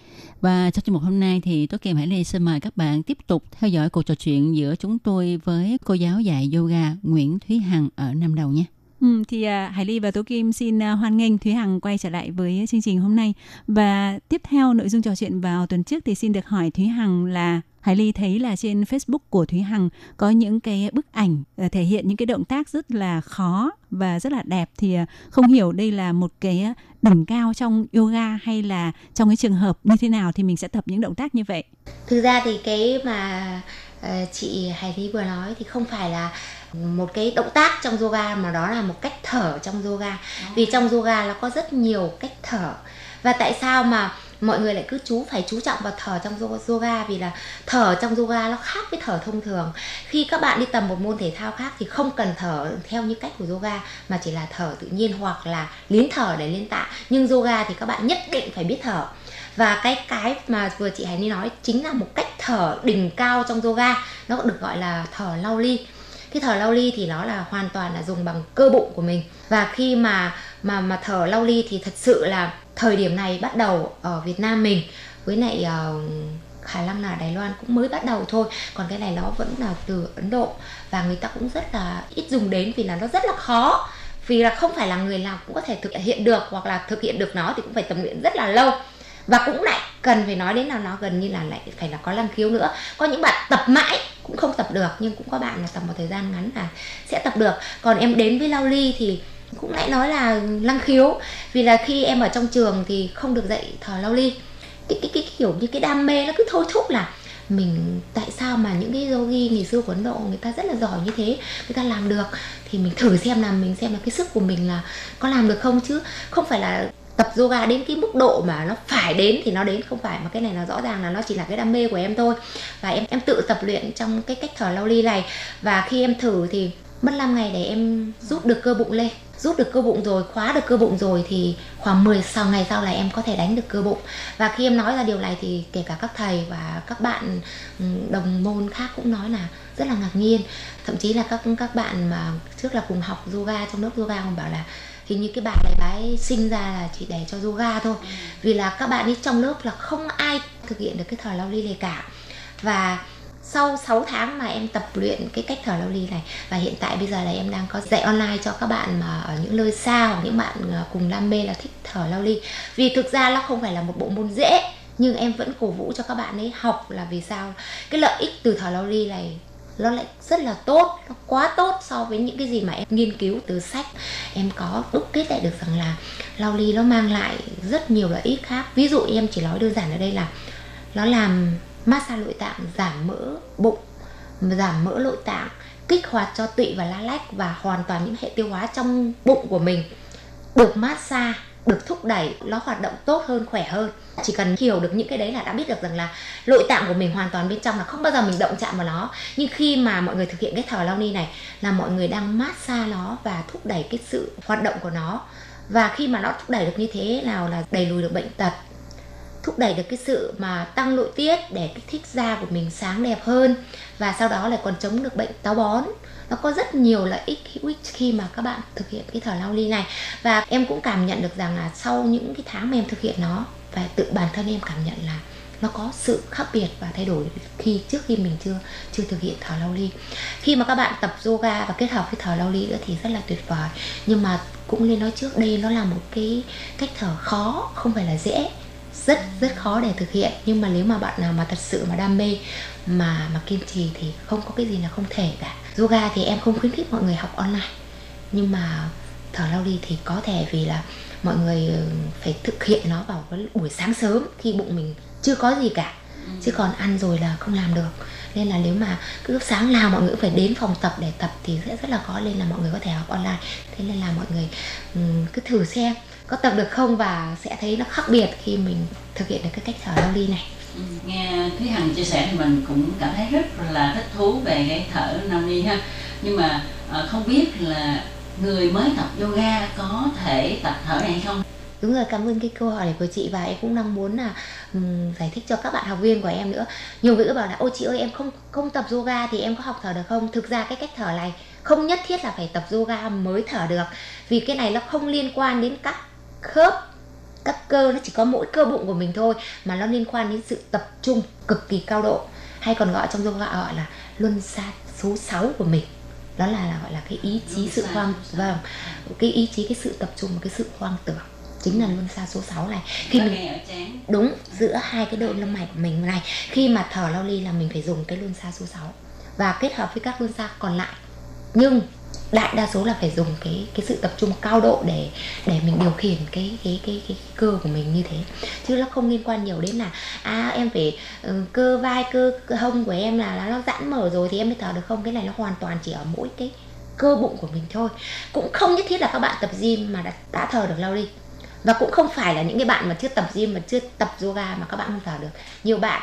Và trong chương mục hôm nay thì tôi Kim và Hải Ly xin mời các bạn tiếp tục theo dõi cuộc trò chuyện giữa chúng tôi với cô giáo dạy yoga Nguyễn Thúy Hằng ở Nam Đầu nhé. Ừ, thì uh, Hải Ly và Tố Kim xin uh, hoan nghênh Thúy Hằng quay trở lại với chương trình hôm nay và tiếp theo nội dung trò chuyện vào tuần trước thì xin được hỏi Thúy Hằng là Hải Ly thấy là trên Facebook của Thúy Hằng có những cái bức ảnh uh, thể hiện những cái động tác rất là khó và rất là đẹp thì uh, không hiểu đây là một cái đỉnh cao trong yoga hay là trong cái trường hợp như thế nào thì mình sẽ tập những động tác như vậy. Thực ra thì cái mà uh, chị Hải Ly vừa nói thì không phải là một cái động tác trong yoga mà đó là một cách thở trong yoga. Vì trong yoga nó có rất nhiều cách thở. Và tại sao mà mọi người lại cứ chú phải chú trọng vào thở trong yoga? Vì là thở trong yoga nó khác với thở thông thường. Khi các bạn đi tầm một môn thể thao khác thì không cần thở theo như cách của yoga mà chỉ là thở tự nhiên hoặc là liến thở để lên tạ. Nhưng yoga thì các bạn nhất định phải biết thở. Và cái cái mà vừa chị Hải Ni nói chính là một cách thở đỉnh cao trong yoga. Nó được gọi là thở lau ly cái thở lau ly thì nó là hoàn toàn là dùng bằng cơ bụng của mình. Và khi mà mà mà thở lau ly thì thật sự là thời điểm này bắt đầu ở Việt Nam mình với lại uh, khả năng là Đài Loan cũng mới bắt đầu thôi. Còn cái này nó vẫn là từ Ấn Độ và người ta cũng rất là ít dùng đến vì là nó rất là khó. Vì là không phải là người nào cũng có thể thực hiện được hoặc là thực hiện được nó thì cũng phải tập luyện rất là lâu và cũng lại cần phải nói đến là nó gần như là lại phải là có năng khiếu nữa. Có những bạn tập mãi cũng không tập được nhưng cũng có bạn là tập một thời gian ngắn là sẽ tập được. Còn em đến với lao ly thì cũng lại nói là năng khiếu. Vì là khi em ở trong trường thì không được dạy thở lao ly. Cái, cái, cái kiểu như cái đam mê nó cứ thôi thúc là mình tại sao mà những cái yogi ngày xưa của Ấn Độ người ta rất là giỏi như thế người ta làm được. Thì mình thử xem là mình xem là cái sức của mình là có làm được không chứ? Không phải là tập yoga đến cái mức độ mà nó phải đến thì nó đến, không phải. Mà cái này là rõ ràng là nó chỉ là cái đam mê của em thôi. Và em em tự tập luyện trong cái cách thở lao ly này. Và khi em thử thì mất 5 ngày để em rút được cơ bụng lên. Rút được cơ bụng rồi, khóa được cơ bụng rồi thì khoảng 10 sau ngày sau là em có thể đánh được cơ bụng. Và khi em nói ra điều này thì kể cả các thầy và các bạn ừ, đồng môn khác cũng nói là rất là ngạc nhiên. Thậm chí là các các bạn mà trước là cùng học yoga, trong lớp yoga còn bảo là hình như cái bạn này bà ấy sinh ra là chỉ để cho yoga thôi. Vì là các bạn ấy trong lớp là không ai thực hiện được cái thở lao ly này cả. Và sau 6 tháng mà em tập luyện cái cách thở lao ly này và hiện tại bây giờ là em đang có dạy online cho các bạn mà ở những nơi xa hoặc những bạn ờ, cùng đam mê là thích thở lao ly. Vì thực ra nó không phải là một bộ môn dễ nhưng em vẫn cổ vũ cho các bạn ấy học là vì sao. Cái lợi ích từ thở lao ly này nó lại rất là tốt, nó quá tốt so với những cái gì mà em nghiên cứu từ sách. Em có đúc kết lại được rằng là lao ly nó mang lại rất nhiều lợi ích khác. Ví dụ em chỉ nói đơn giản ở đây là nó làm massage nội tạng, giảm mỡ bụng, giảm mỡ nội tạng, kích hoạt cho tụy và lá lách và hoàn toàn những hệ tiêu hóa trong bụng của mình. Được massage được thúc đẩy, nó hoạt động tốt hơn, khỏe hơn. Chỉ cần hiểu được những cái đấy là đã biết được rằng là nội tạng của mình hoàn toàn bên trong là không bao giờ mình động chạm vào nó. Nhưng khi mà mọi người thực hiện cái thở lao ni này là mọi người đang massage nó và thúc đẩy cái sự hoạt động của nó. Và khi mà nó thúc đẩy được như thế nào là đẩy lùi được bệnh tật, thúc đẩy được cái sự mà tăng nội tiết để kích thích da của mình sáng đẹp hơn và sau đó lại còn chống được bệnh táo bón nó có rất nhiều lợi ích hữu ích khi mà các bạn thực hiện cái thở lao ly này. Và em cũng cảm nhận được rằng là sau những cái tháng mà em thực hiện nó, và tự bản thân em cảm nhận là nó có sự khác biệt và thay đổi khi trước khi mình chưa chưa thực hiện thở lao ly. Khi mà các bạn tập yoga và kết hợp với thở lao ly nữa thì rất là tuyệt vời. Nhưng mà cũng nên nói trước, đây nó là một cái cách thở khó, không phải là dễ. Rất rất khó để thực hiện. Nhưng mà nếu mà bạn nào mà thật sự mà đam mê, mà mà kiên trì thì không có cái gì là không thể cả yoga thì em không khuyến khích mọi người học online. Nhưng mà thở lao đi thì có thể vì là mọi người ừ, phải thực hiện nó vào cái buổi sáng sớm khi bụng mình chưa có gì cả. Chứ còn ăn rồi là không làm được. Nên là nếu mà cứ sáng nào mọi người cũng phải đến phòng tập để tập thì sẽ rất là khó nên là mọi người có thể học online. Thế nên là mọi người ừm, cứ thử xem có tập được không và sẽ thấy nó khác biệt khi mình thực hiện được cái cách thở lao ly này. Ừ, nghe Thúy Hằng chia sẻ thì mình cũng cảm thấy rất là thích thú về cái thở nam ni ha nhưng mà ờ, không biết là người mới tập yoga có thể tập thở này không Đúng rồi, cảm ơn cái câu hỏi này của chị và em cũng đang muốn là um, giải thích cho các bạn học viên của em nữa. Nhiều người cứ bảo là ôi chị ơi em không không tập yoga thì em có học thở được không? Thực ra cái cách thở này không nhất thiết là phải tập yoga mới thở được. Vì cái này nó không liên quan đến các khớp các cơ nó chỉ có mỗi cơ bụng của mình thôi mà nó liên quan đến sự tập trung cực kỳ cao độ. Hay còn gọi trong yoga gọi là luân xa số 6 của mình. Đó là, là gọi là cái ý chí sự hoang vâng cái ý chí cái sự tập trung và cái sự hoang tưởng chính là luân xa số 6 này. Khi mình đúng giữa hai cái đôi lông mày của mình này khi mà thở lao ly là mình phải dùng cái luân xa số 6 và kết hợp với các luân xa còn lại. Nhưng đại đa số là phải dùng cái cái sự tập trung cao độ để để mình điều khiển cái cái cái cái, cơ của mình như thế. Chứ nó không liên quan nhiều đến là à em phải ừ, cơ vai cơ, cơ hông của em là, nó giãn mở rồi thì em mới thở được không? Cái này nó hoàn toàn chỉ ở mỗi cái cơ bụng của mình thôi. Cũng không nhất thiết là các bạn tập gym mà đã, đã thở được lâu đi. Và cũng không phải là những cái bạn mà chưa tập gym mà chưa tập yoga mà các bạn không thở được. Nhiều bạn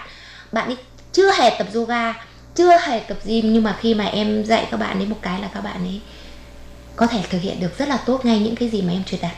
bạn ấy chưa hề tập yoga chưa hề tập gym nhưng mà khi mà em dạy các bạn ấy một cái là các bạn ấy có thể thực hiện được rất là tốt ngay những cái gì mà em truyền đạt.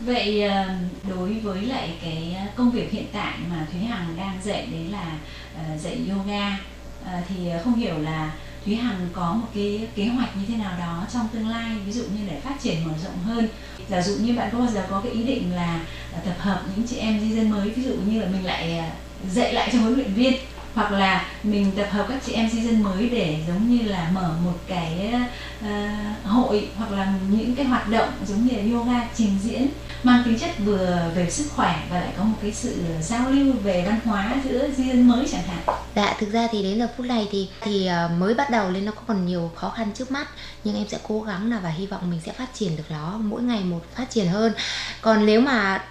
Vậy ờ, đối với lại cái công việc hiện tại mà Thúy Hằng đang dạy đấy là ờ, dạy yoga ờ, thì không hiểu là Thúy Hằng có một cái kế hoạch như thế nào đó trong tương lai, ví dụ như để phát triển mở rộng hơn. Giả dụ như bạn có bao giờ có cái ý định là tập hợp những chị em di dân mới, ví dụ như là mình lại dạy lại cho huấn luyện viên? Hoặc là mình tập hợp các chị em di dân mới để giống như là mở một cái uh, hội hoặc là những cái hoạt động giống như là yoga trình diễn mang tính chất vừa về sức khỏe và lại có một cái sự giao lưu về văn hóa giữa di dân mới chẳng hạn Dạ, thực ra thì đến giờ phút này thì thì ờ, mới bắt đầu nên nó còn nhiều khó khăn trước mắt nhưng em sẽ cố gắng là và hy vọng mình sẽ phát triển được nó mỗi ngày một phát triển hơn. Còn nếu mà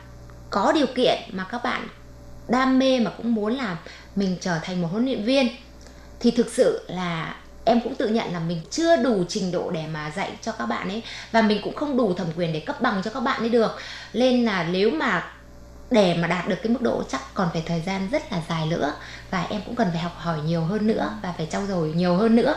có điều kiện mà các bạn đam mê mà cũng muốn là mình trở thành một huấn luyện viên, thì thực sự là em cũng tự nhận là mình chưa đủ trình độ để mà dạy cho các bạn ấy. Và mình cũng không đủ thẩm quyền để cấp bằng cho các bạn ấy được. Nên là nếu mà để mà đạt được cái mức độ, chắc còn phải thời gian rất là dài nữa. Và em cũng cần phải học hỏi nhiều hơn nữa và phải trau dồi nhiều hơn nữa.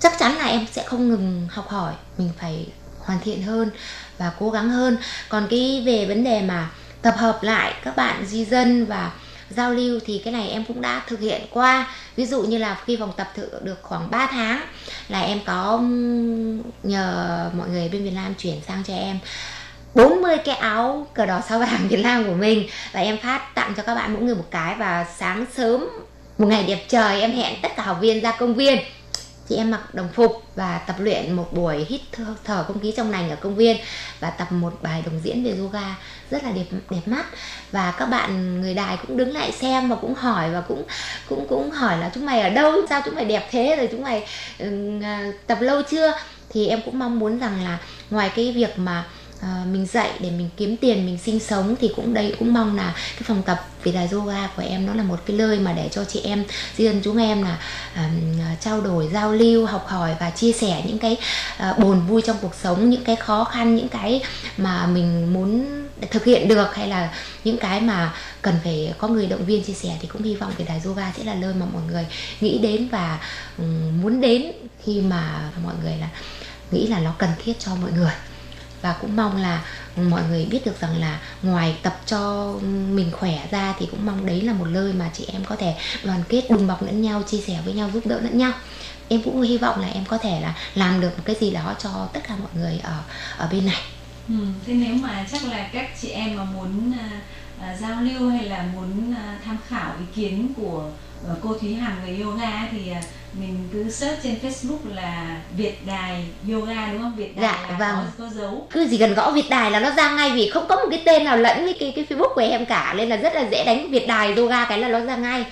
Chắc chắn là em sẽ không ngừng học hỏi, mình phải hoàn thiện hơn và cố gắng hơn. Còn cái về vấn đề mà tập hợp lại các bạn di dân và giao lưu thì cái này em cũng đã thực hiện qua. Ví dụ như là khi vòng tập thử được khoảng 3 tháng là em có nhờ mọi người bên Việt Nam chuyển sang cho em 40 cái áo cờ đỏ sao vàng Việt Nam của mình và em phát tặng cho các bạn mỗi người một cái. Và sáng sớm, một ngày đẹp trời, em hẹn tất cả học viên ra công viên. Chị em mặc đồng phục và tập luyện một buổi hít thở không khí trong lành ở công viên và tập một bài đồng diễn về yoga rất là đẹp đẹp mắt. Và các bạn người đài cũng đứng lại xem và cũng hỏi và cũng cũng cũng hỏi là chúng mày ở đâu? Sao chúng mày đẹp thế? Rồi chúng mày uh, tập lâu chưa? Thì em cũng mong muốn rằng là ngoài cái việc mà Ờ, mình dạy để mình kiếm tiền mình sinh sống thì cũng đây cũng mong là cái phòng tập vì là yoga của em nó là một cái nơi mà để cho chị em di dân chúng em là à, trao đổi giao lưu học hỏi và chia sẻ những cái uh, buồn vui trong cuộc sống những cái khó khăn những cái mà mình muốn thực hiện được hay là những cái mà cần phải có người động viên chia sẻ thì cũng hy vọng cái đài yoga sẽ là nơi mà mọi người nghĩ đến và muốn đến khi mà mọi người là nghĩ là nó cần thiết cho mọi người và cũng mong là mọi người biết được rằng là ngoài tập cho mình khỏe ra thì cũng mong đấy là một nơi mà chị em có thể đoàn kết đùm bọc lẫn nhau chia sẻ với nhau giúp đỡ lẫn nhau. Em cũng hy vọng là em có thể là làm được một cái gì đó cho tất cả mọi người ở ở bên này. Ừ, thế nếu mà chắc là các chị em mà muốn à, à, giao lưu hay là muốn à, tham khảo ý kiến của ờ, cô Thúy Hằng về yoga thì à, mình cứ search trên Facebook là Việt Đài Yoga đúng không? Việt Đài Dạ, là vâng. có, có dấu. cứ chỉ cần gõ Việt Đài là nó ra ngay vì không có một cái tên nào lẫn với cái cái Facebook của em cả. Nên là rất là dễ đánh Việt Đài yoga cái là nó ra ngay.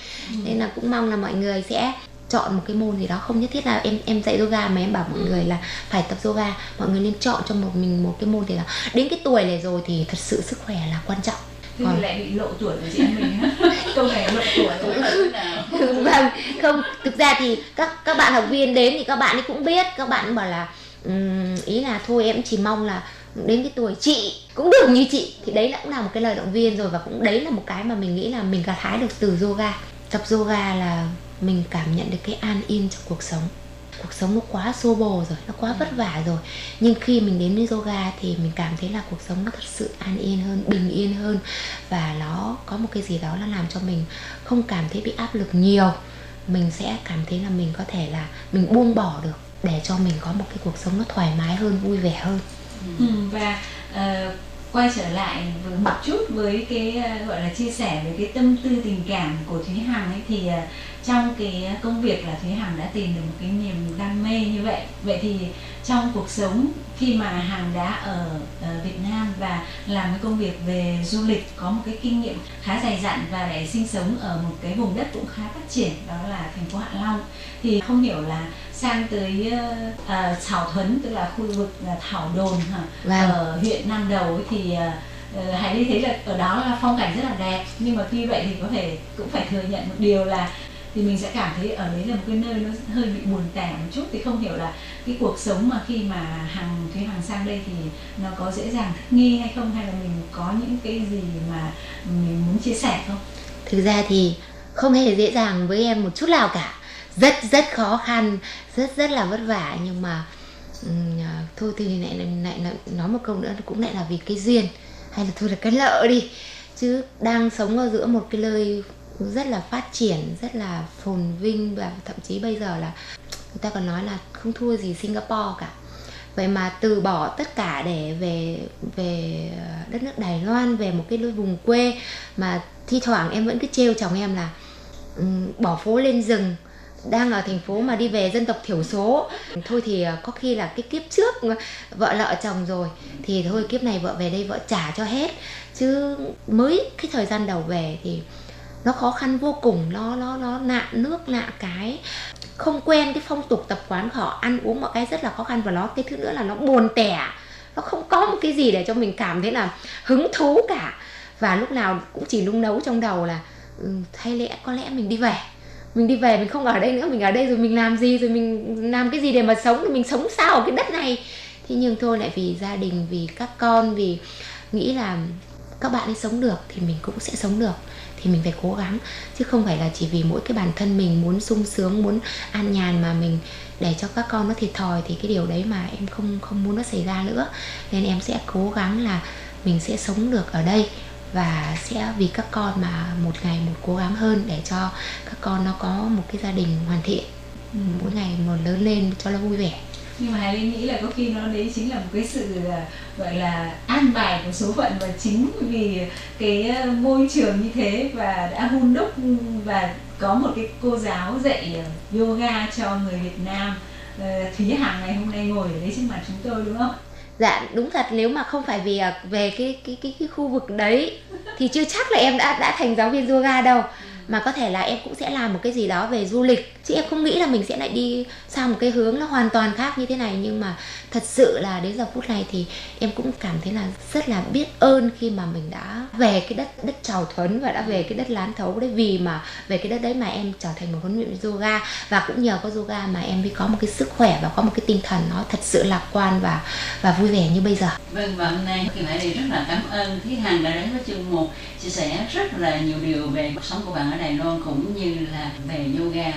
Nên là cũng mong là mọi người sẽ chọn một cái môn gì đó. Không nhất thiết là em em dạy yoga mà em bảo mọi người là phải tập yoga. Mọi người nên chọn cho một mình một cái môn gì đó. Đến cái tuổi này rồi thì thật sự sức khỏe là quan trọng Thế Còn- thì lại bị lộ tuổi của chị em mình câu này luận tuổi. Vâng. Không thực ra thì các các bạn học viên đến thì các bạn ấy cũng biết. Các bạn bảo là um, ý là thôi em chỉ mong là đến cái tuổi chị cũng được như chị. Thì đấy cũng là một cái lời động viên rồi và cũng đấy là một cái mà mình nghĩ là mình gặt hái được từ yoga. Tập yoga là mình cảm nhận được cái an yên trong cuộc sống cuộc sống nó quá xô bồ rồi nó quá vất vả rồi. Nhưng khi mình đến với yoga thì mình cảm thấy là cuộc sống nó thật sự an yên hơn bình yên hơn. Và nó có một cái gì đó nó làm cho mình không cảm thấy bị áp lực nhiều. Mình sẽ cảm thấy là mình có thể là mình buông bỏ được để cho mình có một cái cuộc sống nó thoải mái hơn vui vẻ hơn. Ừ, và uh, quay trở lại với một chút với cái ờ, gọi là chia sẻ về cái tâm tư tình cảm của Thúy Hằng ấy, thì ờ, trong cái công việc là Thúy Hằng đã tìm được một cái niềm đam mê như vậy. Vậy thì trong cuộc sống khi mà Hằng đã ở, ở Việt Nam và làm cái công việc về du lịch có một cái kinh nghiệm khá dày dặn và để sinh sống ở một cái vùng đất cũng khá phát triển đó là thành phố Hạ Long thì không hiểu là sang tới uh, Thảo Thuấn tức là khu vực Thảo Đồn hả? Vâng. ở huyện Nam Đầu ấy, thì uh, Hải Ly thấy là ở đó là phong cảnh rất là đẹp nhưng mà tuy vậy thì có thể cũng phải thừa nhận một điều là thì mình sẽ cảm thấy ở đấy là một cái nơi nó hơi bị buồn tẻ một chút thì không hiểu là cái cuộc sống mà khi mà hàng thuế hàng sang đây thì nó có dễ dàng thích nghi hay không hay là mình có những cái gì mà mình muốn chia sẻ không? Thực ra thì không hề dễ dàng với em một chút nào cả. Rất rất khó khăn rất rất là vất vả. Nhưng mà um, thôi thì lại, lại, lại nói một câu nữa cũng lại là vì cái duyên hay là thôi là cái lợ đi. Chứ đang sống ở giữa một cái nơi rất là phát triển rất là phồn vinh và thậm chí bây giờ là người ta còn nói là không thua gì Singapore cả. Vậy mà từ bỏ tất cả để về về ờ, đất nước Đài Loan về một cái vùng quê mà thi thoảng em vẫn cứ trêu chồng em là um, bỏ phố lên rừng đang ở thành phố mà đi về dân tộc thiểu số. Thôi thì ờ, có khi là cái kiếp trước vợ lợ chồng rồi thì thôi kiếp này vợ về đây vợ trả cho hết. Chứ mới cái thời gian đầu về thì nó khó khăn vô cùng nó nó nó nạ nước nạ cái. Không quen cái phong tục tập quán họ ăn uống mọi cái rất là khó khăn và nó cái thứ nữa là nó buồn tẻ. Nó không có một cái gì để cho mình cảm thấy là hứng thú cả. Và lúc nào cũng chỉ lung nấu trong đầu là ừ, hay lẽ có lẽ mình đi về. Mình đi về mình không ở đây nữa mình ở đây rồi mình làm gì rồi mình làm cái gì để mà sống thì mình sống sao ở cái đất này? Thế nhưng thôi lại vì gia đình vì các con vì nghĩ là các bạn ấy sống được thì mình cũng sẽ sống được, thì mình phải cố gắng. Chứ không phải là chỉ vì mỗi cái bản thân mình muốn sung sướng, muốn an nhàn mà mình để cho các con nó thiệt thòi thì cái điều đấy mà em không không muốn nó xảy ra nữa. Nên em sẽ cố gắng là mình sẽ sống được ở đây và sẽ vì các con mà một ngày một cố gắng hơn để cho các con nó có một cái gia đình hoàn thiện. Mỗi ngày một lớn lên cho nó vui vẻ nhưng mà Hải Linh nghĩ là có khi nó đấy chính là một cái sự là gọi là an bài của số phận và chính vì cái ờ, môi trường như thế và đã hun đúc và có một cái cô giáo dạy ờ, yoga cho người Việt Nam. Ờ, Thúy Hằng ngày hôm nay ngồi ở đấy trước mặt chúng tôi đúng không? Dạ đúng thật. Nếu mà không phải vì về cái cái cái cái khu vực đấy thì chưa chắc là em đã đã thành giáo viên yoga đâu. Mà có thể là em cũng sẽ làm một cái gì đó về du lịch chứ em không nghĩ là mình sẽ lại đi sang một cái hướng nó hoàn toàn khác như thế này, nhưng mà thật sự là đến giờ phút này thì em cũng cảm thấy là rất là biết ơn khi mà mình đã về cái đất đất trào thuấn và đã về cái đất lán thấu đấy, vì mà về cái đất đấy mà em trở thành một huấn luyện yoga. Và cũng nhờ có yoga mà em mới có một cái sức khỏe và có một cái tinh thần nó thật sự lạc quan và và vui vẻ như bây giờ. Vâng và hôm nay thì lại rất là cảm ơn Thúy Hằng đã đến với chương mục chia sẻ rất là nhiều điều về cuộc sống của bạn ở Đài Loan cũng như là về yoga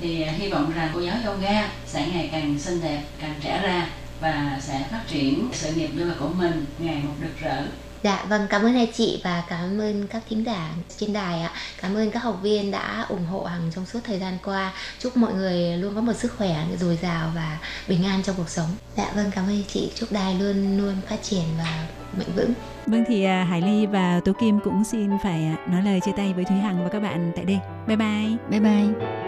thì à, hy vọng rằng cô giáo yoga sẽ ngày càng xinh đẹp càng trẻ ra và sẽ phát triển sự nghiệp yoga của mình ngày một được rỡ Dạ vâng cảm ơn hai chị và cảm ơn các thính giả trên đài ạ. Cảm ơn các học viên đã ủng hộ Hằng trong suốt thời gian qua. Chúc mọi người luôn có một sức khỏe dồi dào và bình an trong cuộc sống. Dạ vâng cảm ơn chị. Chúc đài luôn luôn phát triển và mạnh vững. Vâng thì à, Hải Ly và Tố Kim cũng xin phải à, nói lời chia tay với Thúy Hằng và các bạn tại đây. Bye bye. Bye bye.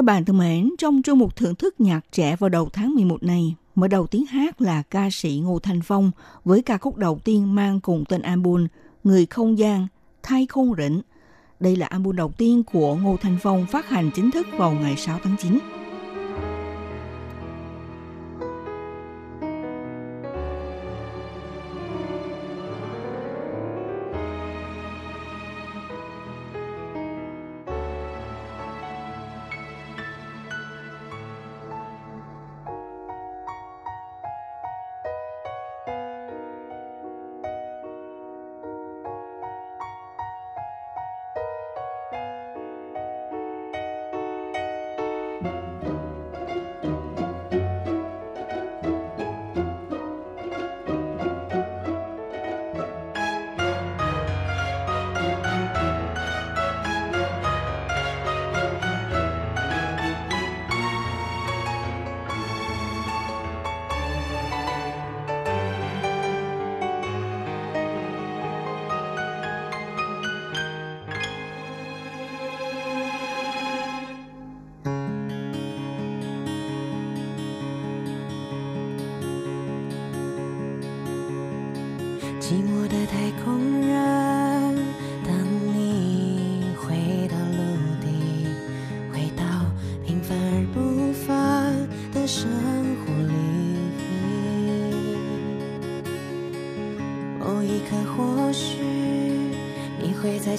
Các bạn thân mến, trong chương mục thưởng thức nhạc trẻ vào đầu tháng 11 này, mở đầu tiếng hát là ca sĩ Ngô Thanh Phong với ca khúc đầu tiên mang cùng tên album Người không gian, thay không rỉnh. Đây là album đầu tiên của Ngô Thanh Phong phát hành chính thức vào ngày 6 tháng 9.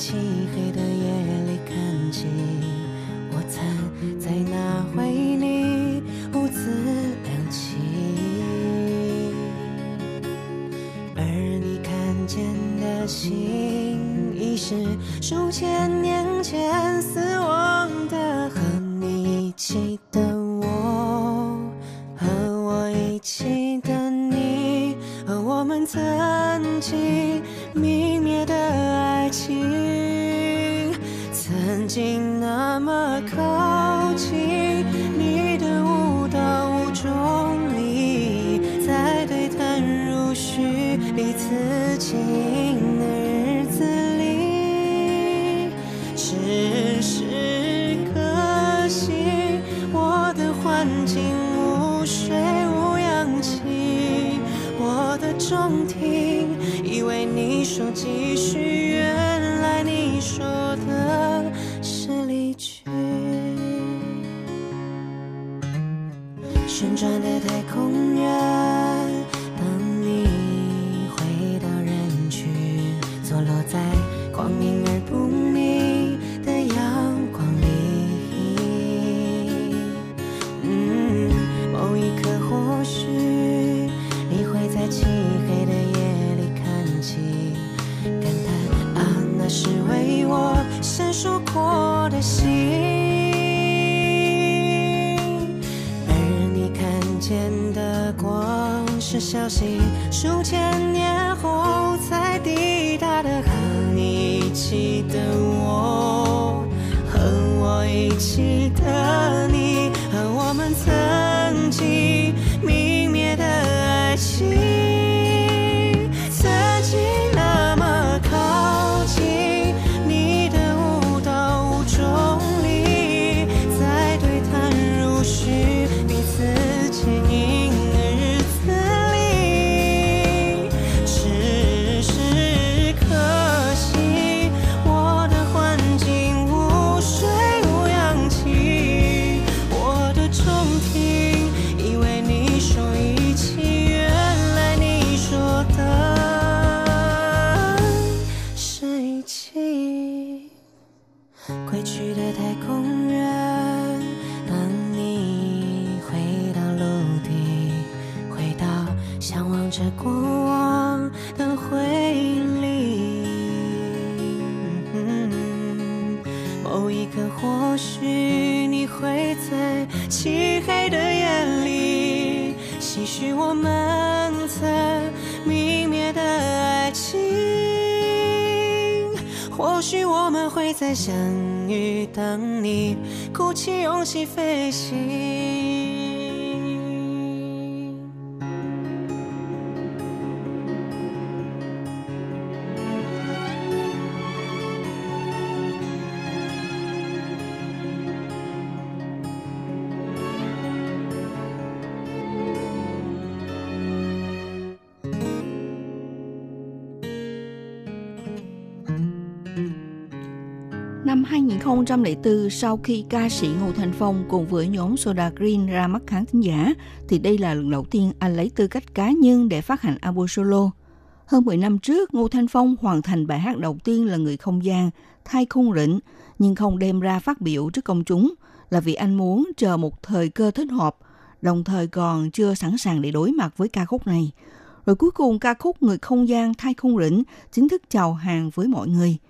情。望着过往的回忆。某一刻，或许你会在漆黑的夜里，唏嘘我们曾泯灭的爱情。或许我们会在相遇，等你鼓起勇气飞行。2004, sau khi ca sĩ Ngô Thanh Phong cùng với nhóm Soda Green ra mắt khán thính giả, thì đây là lần đầu tiên anh lấy tư cách cá nhân để phát hành album solo. Hơn 10 năm trước, Ngô Thanh Phong hoàn thành bài hát đầu tiên là Người Không Gian, Thay Khung Rỉnh, nhưng không đem ra phát biểu trước công chúng, là vì anh muốn chờ một thời cơ thích hợp, đồng thời còn chưa sẵn sàng để đối mặt với ca khúc này. Rồi cuối cùng ca khúc Người Không Gian, Thay Khung Rỉnh chính thức chào hàng với mọi người –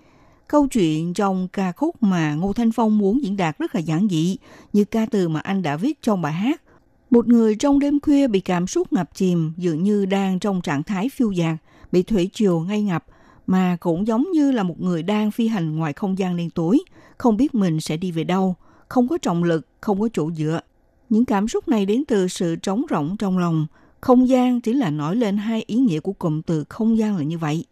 Câu chuyện trong ca khúc mà Ngô Thanh Phong muốn diễn đạt rất là giản dị, như ca từ mà anh đã viết trong bài hát. Một người trong đêm khuya bị cảm xúc ngập chìm, dường như đang trong trạng thái phiêu dạt, bị thủy triều ngay ngập, mà cũng giống như là một người đang phi hành ngoài không gian đen tối, không biết mình sẽ đi về đâu, không có trọng lực, không có chỗ dựa. Những cảm xúc này đến từ sự trống rỗng trong lòng. Không gian chỉ là nói lên hai ý nghĩa của cụm từ không gian là như vậy.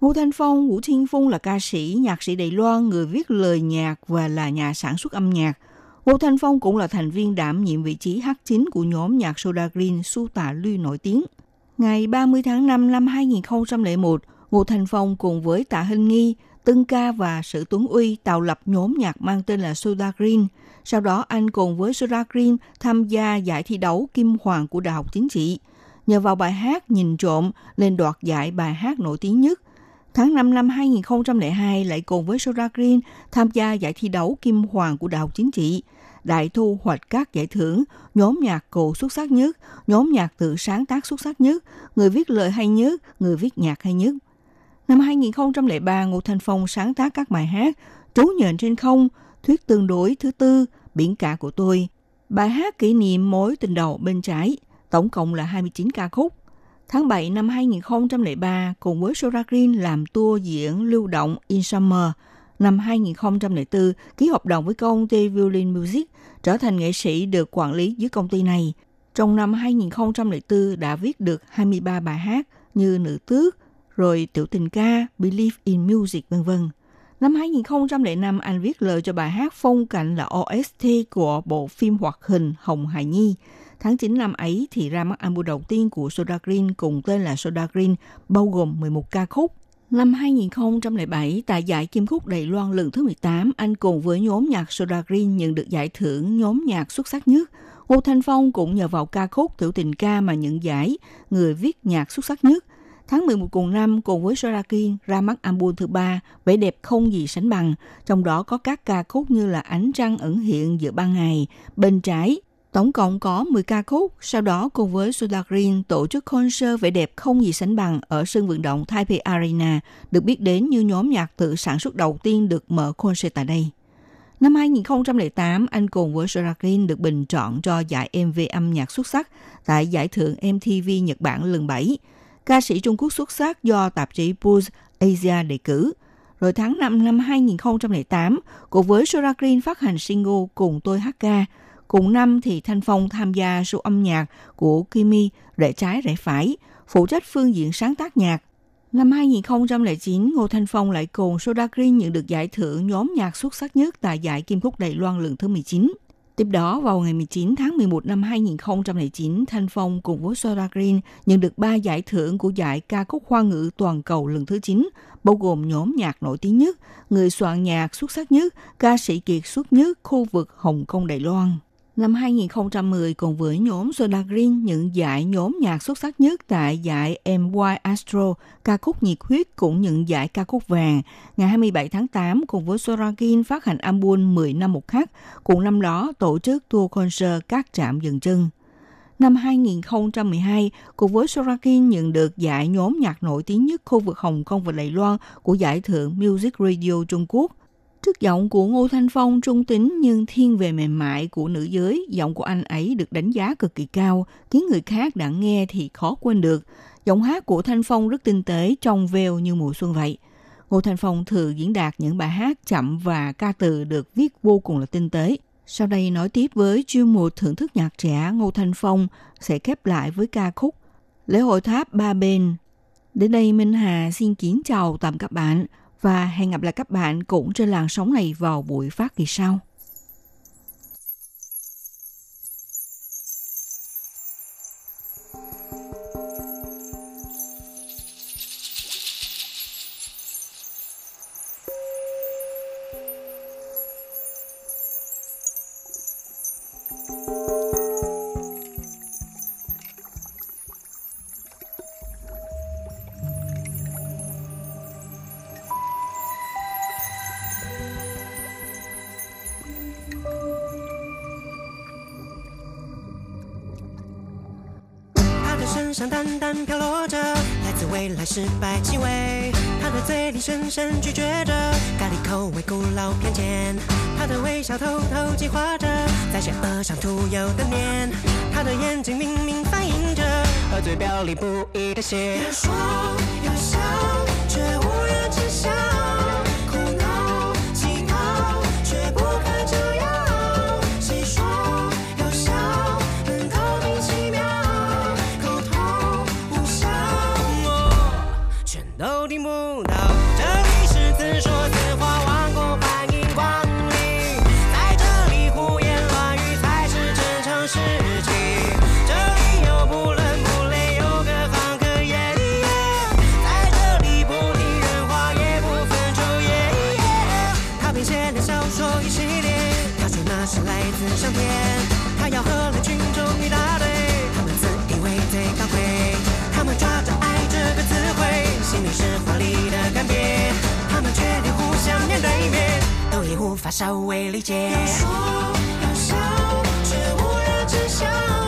Ngô Thanh Phong, Vũ Thiên Phong là ca sĩ, nhạc sĩ Đài Loan, người viết lời nhạc và là nhà sản xuất âm nhạc. Ngô Thanh Phong cũng là thành viên đảm nhiệm vị trí hát chính của nhóm nhạc Soda Green Su Tạ Lư nổi tiếng. Ngày 30 tháng 5 năm 2001, Ngô Thanh Phong cùng với Tạ Hinh Nghi, Tân Ca và Sử Tuấn Uy tạo lập nhóm nhạc mang tên là Soda Green. Sau đó anh cùng với Soda Green tham gia giải thi đấu Kim Hoàng của Đại học Chính trị. Nhờ vào bài hát Nhìn trộm lên đoạt giải bài hát nổi tiếng nhất Tháng 5 năm 2002 lại cùng với Sora Green tham gia giải thi đấu Kim Hoàng của Đại học Chính trị, đại thu hoạch các giải thưởng nhóm nhạc cụ xuất sắc nhất, nhóm nhạc tự sáng tác xuất sắc nhất, người viết lời hay nhất, người viết nhạc hay nhất. Năm 2003, Ngô Thanh Phong sáng tác các bài hát Trú nhện trên không, Thuyết tương đối thứ tư, Biển cả của tôi, bài hát kỷ niệm mối tình đầu bên trái, tổng cộng là 29 ca khúc. Tháng 7 năm 2003, cùng với Sora Green làm tour diễn lưu động In Summer. Năm 2004, ký hợp đồng với công ty Violin Music, trở thành nghệ sĩ được quản lý dưới công ty này. Trong năm 2004 đã viết được 23 bài hát như Nữ Tước, rồi Tiểu Tình Ca, Believe in Music, vân vân. Năm 2005, anh viết lời cho bài hát phong cảnh là OST của bộ phim hoạt hình Hồng Hải Nhi – Tháng 9 năm ấy thì ra mắt album đầu tiên của Soda Green cùng tên là Soda Green, bao gồm 11 ca khúc. Năm 2007, tại giải Kim Khúc Đài Loan lần thứ 18, anh cùng với nhóm nhạc Soda Green nhận được giải thưởng nhóm nhạc xuất sắc nhất. Ngô Thanh Phong cũng nhờ vào ca khúc Tiểu Tình Ca mà nhận giải người viết nhạc xuất sắc nhất. Tháng 11 cùng năm, cùng với Soda Green ra mắt album thứ ba, vẻ đẹp không gì sánh bằng, trong đó có các ca khúc như là Ánh trăng ẩn hiện giữa ban ngày, Bên trái, Tổng cộng có 10 ca khúc, sau đó cùng với Soda Green tổ chức concert vẻ đẹp không gì sánh bằng ở sân vận động Taipei Arena, được biết đến như nhóm nhạc tự sản xuất đầu tiên được mở concert tại đây. Năm 2008, anh cùng với Soda Green được bình chọn cho giải MV âm nhạc xuất sắc tại giải thưởng MTV Nhật Bản lần 7. Ca sĩ Trung Quốc xuất sắc do tạp chí Pulse Asia đề cử. Rồi tháng 5 năm 2008, cùng với Soda Green phát hành single Cùng tôi hát ca, Cùng năm thì Thanh Phong tham gia show âm nhạc của Kimi Rẽ Trái Rẽ Phải, phụ trách phương diện sáng tác nhạc. Năm 2009, Ngô Thanh Phong lại cùng Soda Green nhận được giải thưởng nhóm nhạc xuất sắc nhất tại giải Kim Khúc Đài Loan lần thứ 19. Tiếp đó, vào ngày 19 tháng 11 năm 2009, Thanh Phong cùng với Soda Green nhận được 3 giải thưởng của giải ca khúc hoa ngữ toàn cầu lần thứ 9, bao gồm nhóm nhạc nổi tiếng nhất, người soạn nhạc xuất sắc nhất, ca sĩ kiệt xuất nhất khu vực Hồng Kông Đài Loan. Năm 2010 cùng với nhóm Soda Green nhận giải nhóm nhạc xuất sắc nhất tại giải MY Astro, ca khúc nhiệt huyết cũng nhận giải ca khúc vàng. Ngày 27 tháng 8 cùng với Soda Green phát hành album 10 năm một khắc, cùng năm đó tổ chức tour concert các trạm dừng chân. Năm 2012, cùng với Sorakin nhận được giải nhóm nhạc nổi tiếng nhất khu vực Hồng Kông và Đài Loan của giải thưởng Music Radio Trung Quốc. Trước giọng của Ngô Thanh Phong trung tính nhưng thiên về mềm mại của nữ giới, giọng của anh ấy được đánh giá cực kỳ cao, khiến người khác đã nghe thì khó quên được. Giọng hát của Thanh Phong rất tinh tế, trong veo như mùa xuân vậy. Ngô Thanh Phong thường diễn đạt những bài hát chậm và ca từ được viết vô cùng là tinh tế. Sau đây nói tiếp với chuyên mục thưởng thức nhạc trẻ Ngô Thanh Phong sẽ khép lại với ca khúc Lễ hội tháp ba bên. Đến đây Minh Hà xin kính chào tạm các bạn và hẹn gặp lại các bạn cũng trên làn sóng này vào buổi phát kỳ sau. 深深咀嚼着咖喱口味古老偏见，他的微笑偷偷计划着在邪恶上涂有的脸，他的眼睛明明反映着和嘴表里不一的血。有说都也无法稍微理解。有说有笑，却无人知晓。